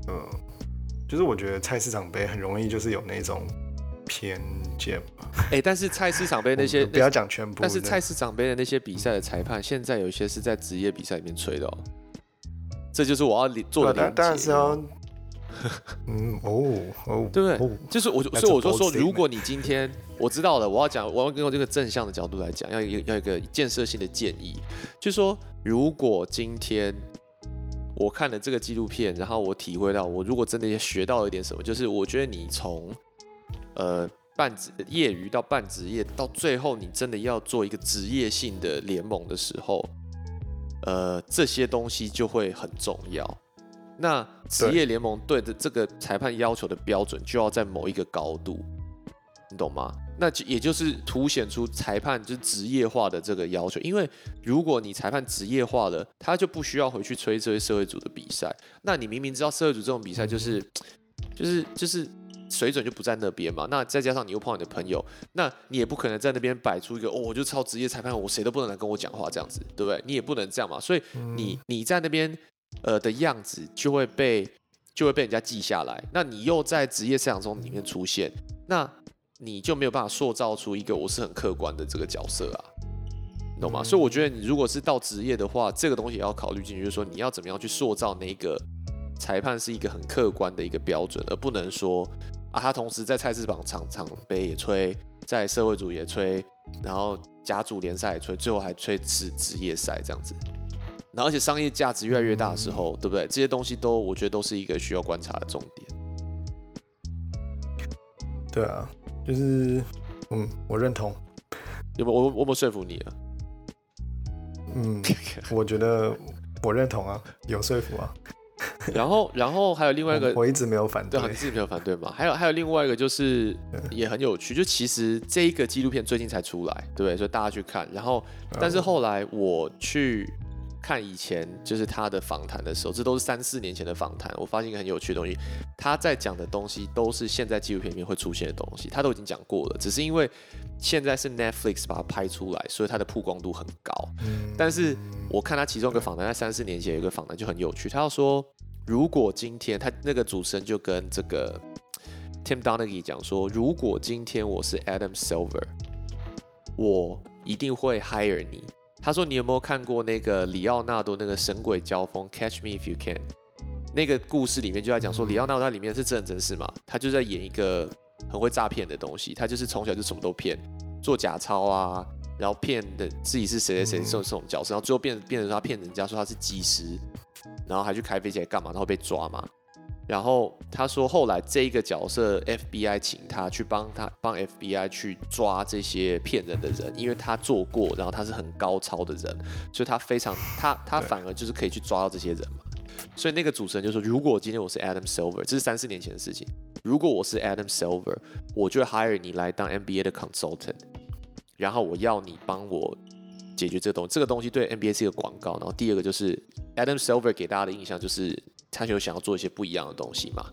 嗯。就是我觉得菜市场杯很容易就是有那种偏哎，但是菜市场杯那些不要讲全部。但是菜市场杯的那些比赛的裁判，现在有一些是在职业比赛里面吹的哦。这就是我要做的当然是要。嗯哦哦，对不对？就是我，所以我就说，如果你今天我知道了，我要讲，我要用这个正向的角度来讲，要一要一个建设性的建议，就是说，如果今天。我看了这个纪录片，然后我体会到，我如果真的也学到了一点什么，就是我觉得你从呃半职业余到半职业，到最后你真的要做一个职业性的联盟的时候，呃，这些东西就会很重要。那职业联盟对的这个裁判要求的标准，就要在某一个高度，你懂吗？那也就是凸显出裁判就是职业化的这个要求，因为如果你裁判职业化了，他就不需要回去吹这些社会组的比赛。那你明明知道社会组这种比赛就是就是就是水准就不在那边嘛。那再加上你又碰到你的朋友，那你也不可能在那边摆出一个哦，我就超职业裁判，我谁都不能来跟我讲话这样子，对不对？你也不能这样嘛。所以你你在那边呃的样子就会被就会被人家记下来。那你又在职业赛场中里面出现，那。你就没有办法塑造出一个我是很客观的这个角色啊，懂吗？所以我觉得你如果是到职业的话，这个东西也要考虑进去，就是说你要怎么样去塑造那个裁判是一个很客观的一个标准，而不能说啊，他同时在菜市场场场杯也吹，在社会组也吹，然后甲组联赛也吹，最后还吹职职业赛这样子。然后而且商业价值越来越大的时候，对不对？这些东西都我觉得都是一个需要观察的重点。对啊。就是，嗯，我认同。有没我我有说服你啊？嗯，我觉得我认同啊，有说服啊。然后，然后还有另外一个，我一直没有反对，你自己没有反对嘛？还有还有另外一个就是也很有趣，就其实这一个纪录片最近才出来，对？所以大家去看。然后，但是后来我去。看以前就是他的访谈的时候，这都是三四年前的访谈。我发现一个很有趣的东西，他在讲的东西都是现在纪录片里面会出现的东西，他都已经讲过了。只是因为现在是 Netflix 把它拍出来，所以它的曝光度很高。但是我看他其中一个访谈，在三四年前有一个访谈就很有趣，他要说，如果今天他那个主持人就跟这个 Tim Donaghy 讲说，如果今天我是 Adam Silver，我一定会 hire 你。他说：“你有没有看过那个里奥纳多那个神鬼交锋？Catch Me If You Can，那个故事里面就在讲说，里奥纳多在里面是真人真事嘛？他就在演一个很会诈骗的东西，他就是从小就什么都骗，做假钞啊，然后骗的自己是谁谁谁这种这种角色，然后最后变变成他骗人家说他是技师，然后还去开飞机来干嘛？然后被抓嘛。”然后他说，后来这一个角色，FBI 请他去帮他帮 FBI 去抓这些骗人的人，因为他做过，然后他是很高超的人，所以他非常他他反而就是可以去抓到这些人嘛。所以那个主持人就说，如果今天我是 Adam Silver，这是三四年前的事情，如果我是 Adam Silver，我就 hire 你来当 NBA 的 consultant，然后我要你帮我解决这个东西，这个东西对 NBA 是一个广告。然后第二个就是 Adam Silver 给大家的印象就是。他就想要做一些不一样的东西嘛？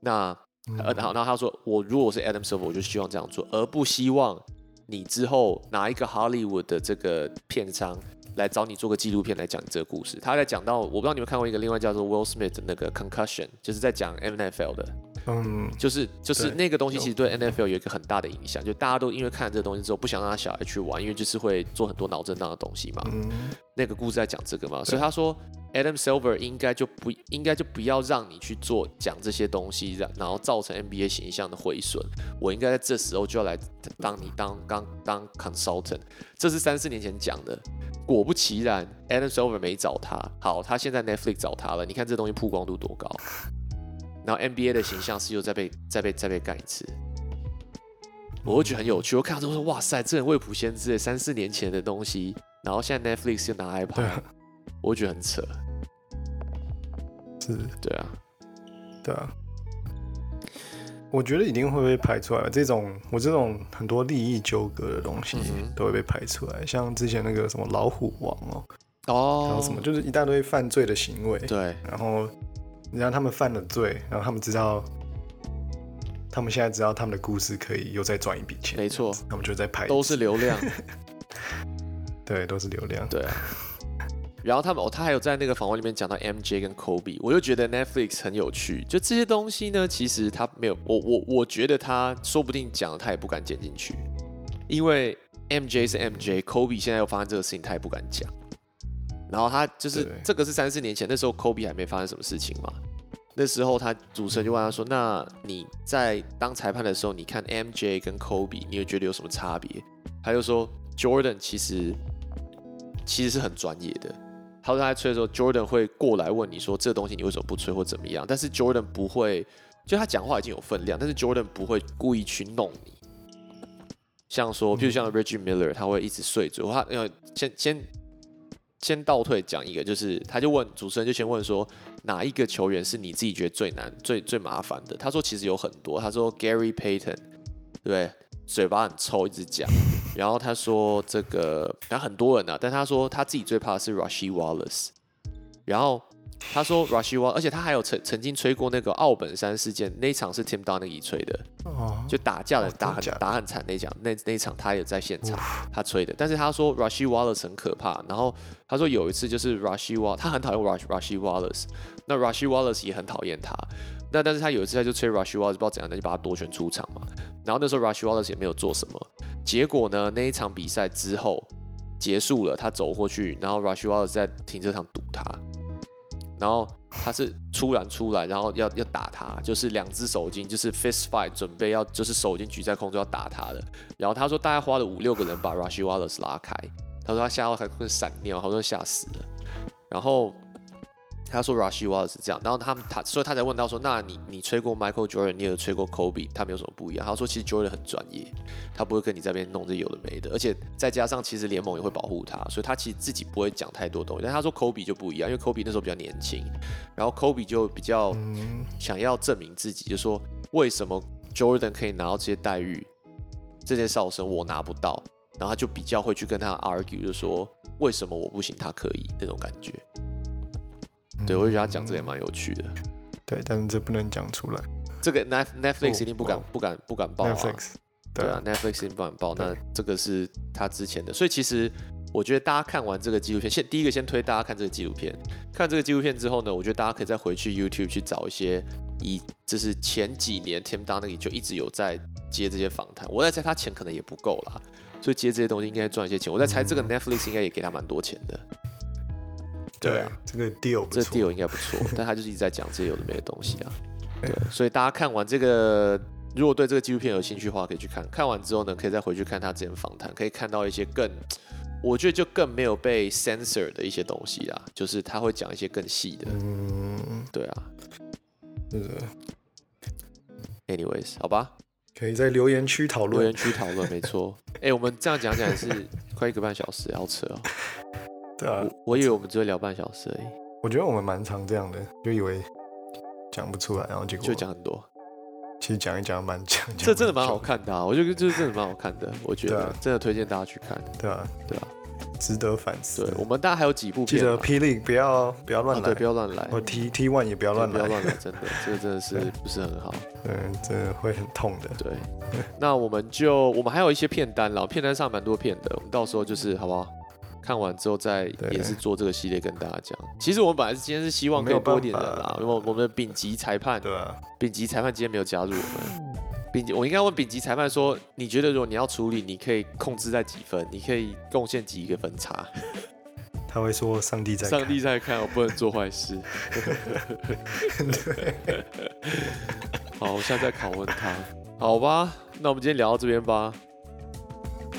那呃，然后，然后他说：“我如果我是 Adam Silver，我就希望这样做，而不希望你之后拿一个 Hollywood 的这个片商来找你做个纪录片来讲这个故事。”他在讲到，我不知道你们看过一个另外叫做 Will Smith 的那个 Concussion，就是在讲 NFL 的。嗯，就是就是那个东西其实对 NFL 有一个很大的影响，就大家都因为看了这个东西之后，不想让他小孩去玩，因为就是会做很多脑震荡的东西嘛。嗯，那个故事在讲这个嘛，所以他说 Adam Silver 应该就不应该就不要让你去做讲这些东西，然然后造成 NBA 形象的毁损。我应该在这时候就要来当你当刚当 consultant，这是三四年前讲的。果不其然，Adam Silver 没找他，好，他现在 Netflix 找他了。你看这东西曝光度多高，然后 NBA 的形象是又再被再被再被干一次。我会觉得很有趣，我看到之后说：“哇塞，这人未卜先知耶，三四年前的东西，然后现在 Netflix 又拿来拍，对啊，我觉得很扯。是，对啊，对啊。我觉得一定会被拍出来，这种我这种很多利益纠葛的东西都会被拍出来，像之前那个什么老虎王哦，哦然哦后什么就是一大堆犯罪的行为，对，然后你让他们犯了罪，然后他们知道，他们现在知道他们的故事可以又再赚一笔钱，没错，他们就在拍，都是流量，对，都是流量，对啊。然后他们哦，他还有在那个访问里面讲到 MJ 跟 Kobe，我就觉得 Netflix 很有趣。就这些东西呢，其实他没有，我我我觉得他说不定讲了，他也不敢剪进去，因为 MJ 是 MJ，Kobe 现在又发生这个事情，他也不敢讲。然后他就是这个是三四年前，那时候 Kobe 还没发生什么事情嘛。那时候他主持人就问他说：“那你在当裁判的时候，你看 MJ 跟 Kobe，你有觉得有什么差别？”他就说：“Jordan 其实其实是很专业的。”他说他在吹的时候，Jordan 会过来问你说这东西你为什么不吹或怎么样，但是 Jordan 不会，就他讲话已经有分量，但是 Jordan 不会故意去弄你。像说，譬如像 Reggie Miller，他会一直碎嘴。他呃，先先先倒退讲一个，就是他就问主持人就先问说哪一个球员是你自己觉得最难、最最麻烦的？他说其实有很多，他说 Gary Payton，对？嘴巴很臭，一直讲。然后他说这个，然后很多人啊，但他说他自己最怕的是 Rasheed Wallace。然后他说 Rasheed Wallace，而且他还有曾曾经吹过那个奥本山事件，那一场是 Tim Donaghy 吹的。哦，就打架的哦打很真的假的打很惨那场，那那一场他也在现场，他吹的。但是他说 Rasheed Wallace 很可怕，然后他说有一次就是 Rasheed Wallace，他很讨厌 Rash Rasheed Wallace，那 Rasheed Wallace 也很讨厌他。那但是他有一次他就吹 Rasheed Wallace 不知道怎样的就把他夺权出场嘛。然后那时候 Rasheed Wallace 也没有做什么，结果呢那一场比赛之后结束了，他走过去，然后 Rasheed Wallace 在停车场堵他，然后他是突然出来，然后要要打他，就是两只手巾，就是 fist fight，准备要就是手巾举在空中要打他的。然后他说大概花了五六个人把 Rushy Wallace 拉开，他说他吓到还会闪尿，好像吓死了。然后他说 Rasheed Wallace 是这样，然后他们他所以他才问到说，那你你吹过 Michael Jordan，你有吹过 Kobe，他们有什么不一样？他说其实 Jordan 很专业，他不会跟你在那边弄这有的没的，而且再加上其实联盟也会保护他，所以他其实自己不会讲太多东西。但他说 Kobe 就不一样，因为 Kobe 那时候比较年轻，然后 Kobe 就比较嗯，想要证明自己，就说为什么 Jordan 可以拿到这些待遇，这些哨声我拿不到，然后他就比较会去跟他 argue，就说为什么我不行，他可以那种感觉。对，我就觉得他讲这也蛮有趣的。对，但是这不能讲出来这个 Net Netflix 一定不敢哦不敢不敢报啊。，Netflix，对啊，Netflix 一定不敢报。那对这个是他之前的，所以其实我觉得大家看完这个纪录片，先第一个先推大家看这个纪录片。看这个纪录片之后呢，我觉得大家可以再回去 YouTube 去找一些以就是前几年 Tim Donaghy 就一直有在接这些访谈。我在猜他钱可能也不够啦，所以接这些东西应该赚一些钱。我在猜这个 Netflix 应该也给他蛮多钱的。对啊，这个 deal 不这 deal 应该不错，但他就是一直在讲这些有的没的东西啊。对，所以大家看完这个，如果对这个纪录片有兴趣的话，可以去看。看完之后呢，可以再回去看他之前访谈，可以看到一些更，我觉得就更没有被 censor 的一些东西啊，就是他会讲一些更细的。嗯，对啊这个，anyways，好吧，可以在留言区讨论留言。区讨论，没错。哎、我们这样讲起来是快一个半小时，好扯哦。对啊，我我以为我们只会聊半小时而已，我觉得我们蛮常这样的，就以为讲不出来，然后结果就讲很多。其实讲一讲蛮讲，讲这真的蛮好，看的啊，我觉得这真的蛮好看的，我觉得、啊真的推荐大家去看。对啊，对啊，值得反思。对，我们大概还有几部记片嘛，得霹雳不要不要乱来，啊对，不要乱来，我 T T one 也不要对乱来，不要乱来，真的，这个真的是不是很好。嗯，真的会很痛的。对，那我们就我们还有一些片单了，片单上蛮多片的，我们到时候就是好不好？看完之后再对也是做这个系列跟大家讲。其实我们本来是今天是希望可以多一点人啦，因为我们的丙级裁判，对啊，丙级裁判今天没有加入我们。丙级，我应该问丙级裁判说，你觉得如果你要处理，你可以控制在几分？你可以贡献几个分差？他会说上帝在看上帝在看，我不能做坏事。好，我现在在拷问他。好吧，那我们今天聊到这边吧。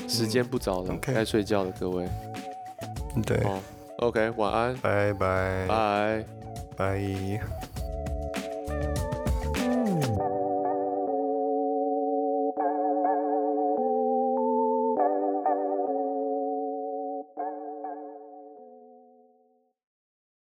时间不早了，该睡觉了，各位。对，好，OK，晚安，拜拜拜。拜。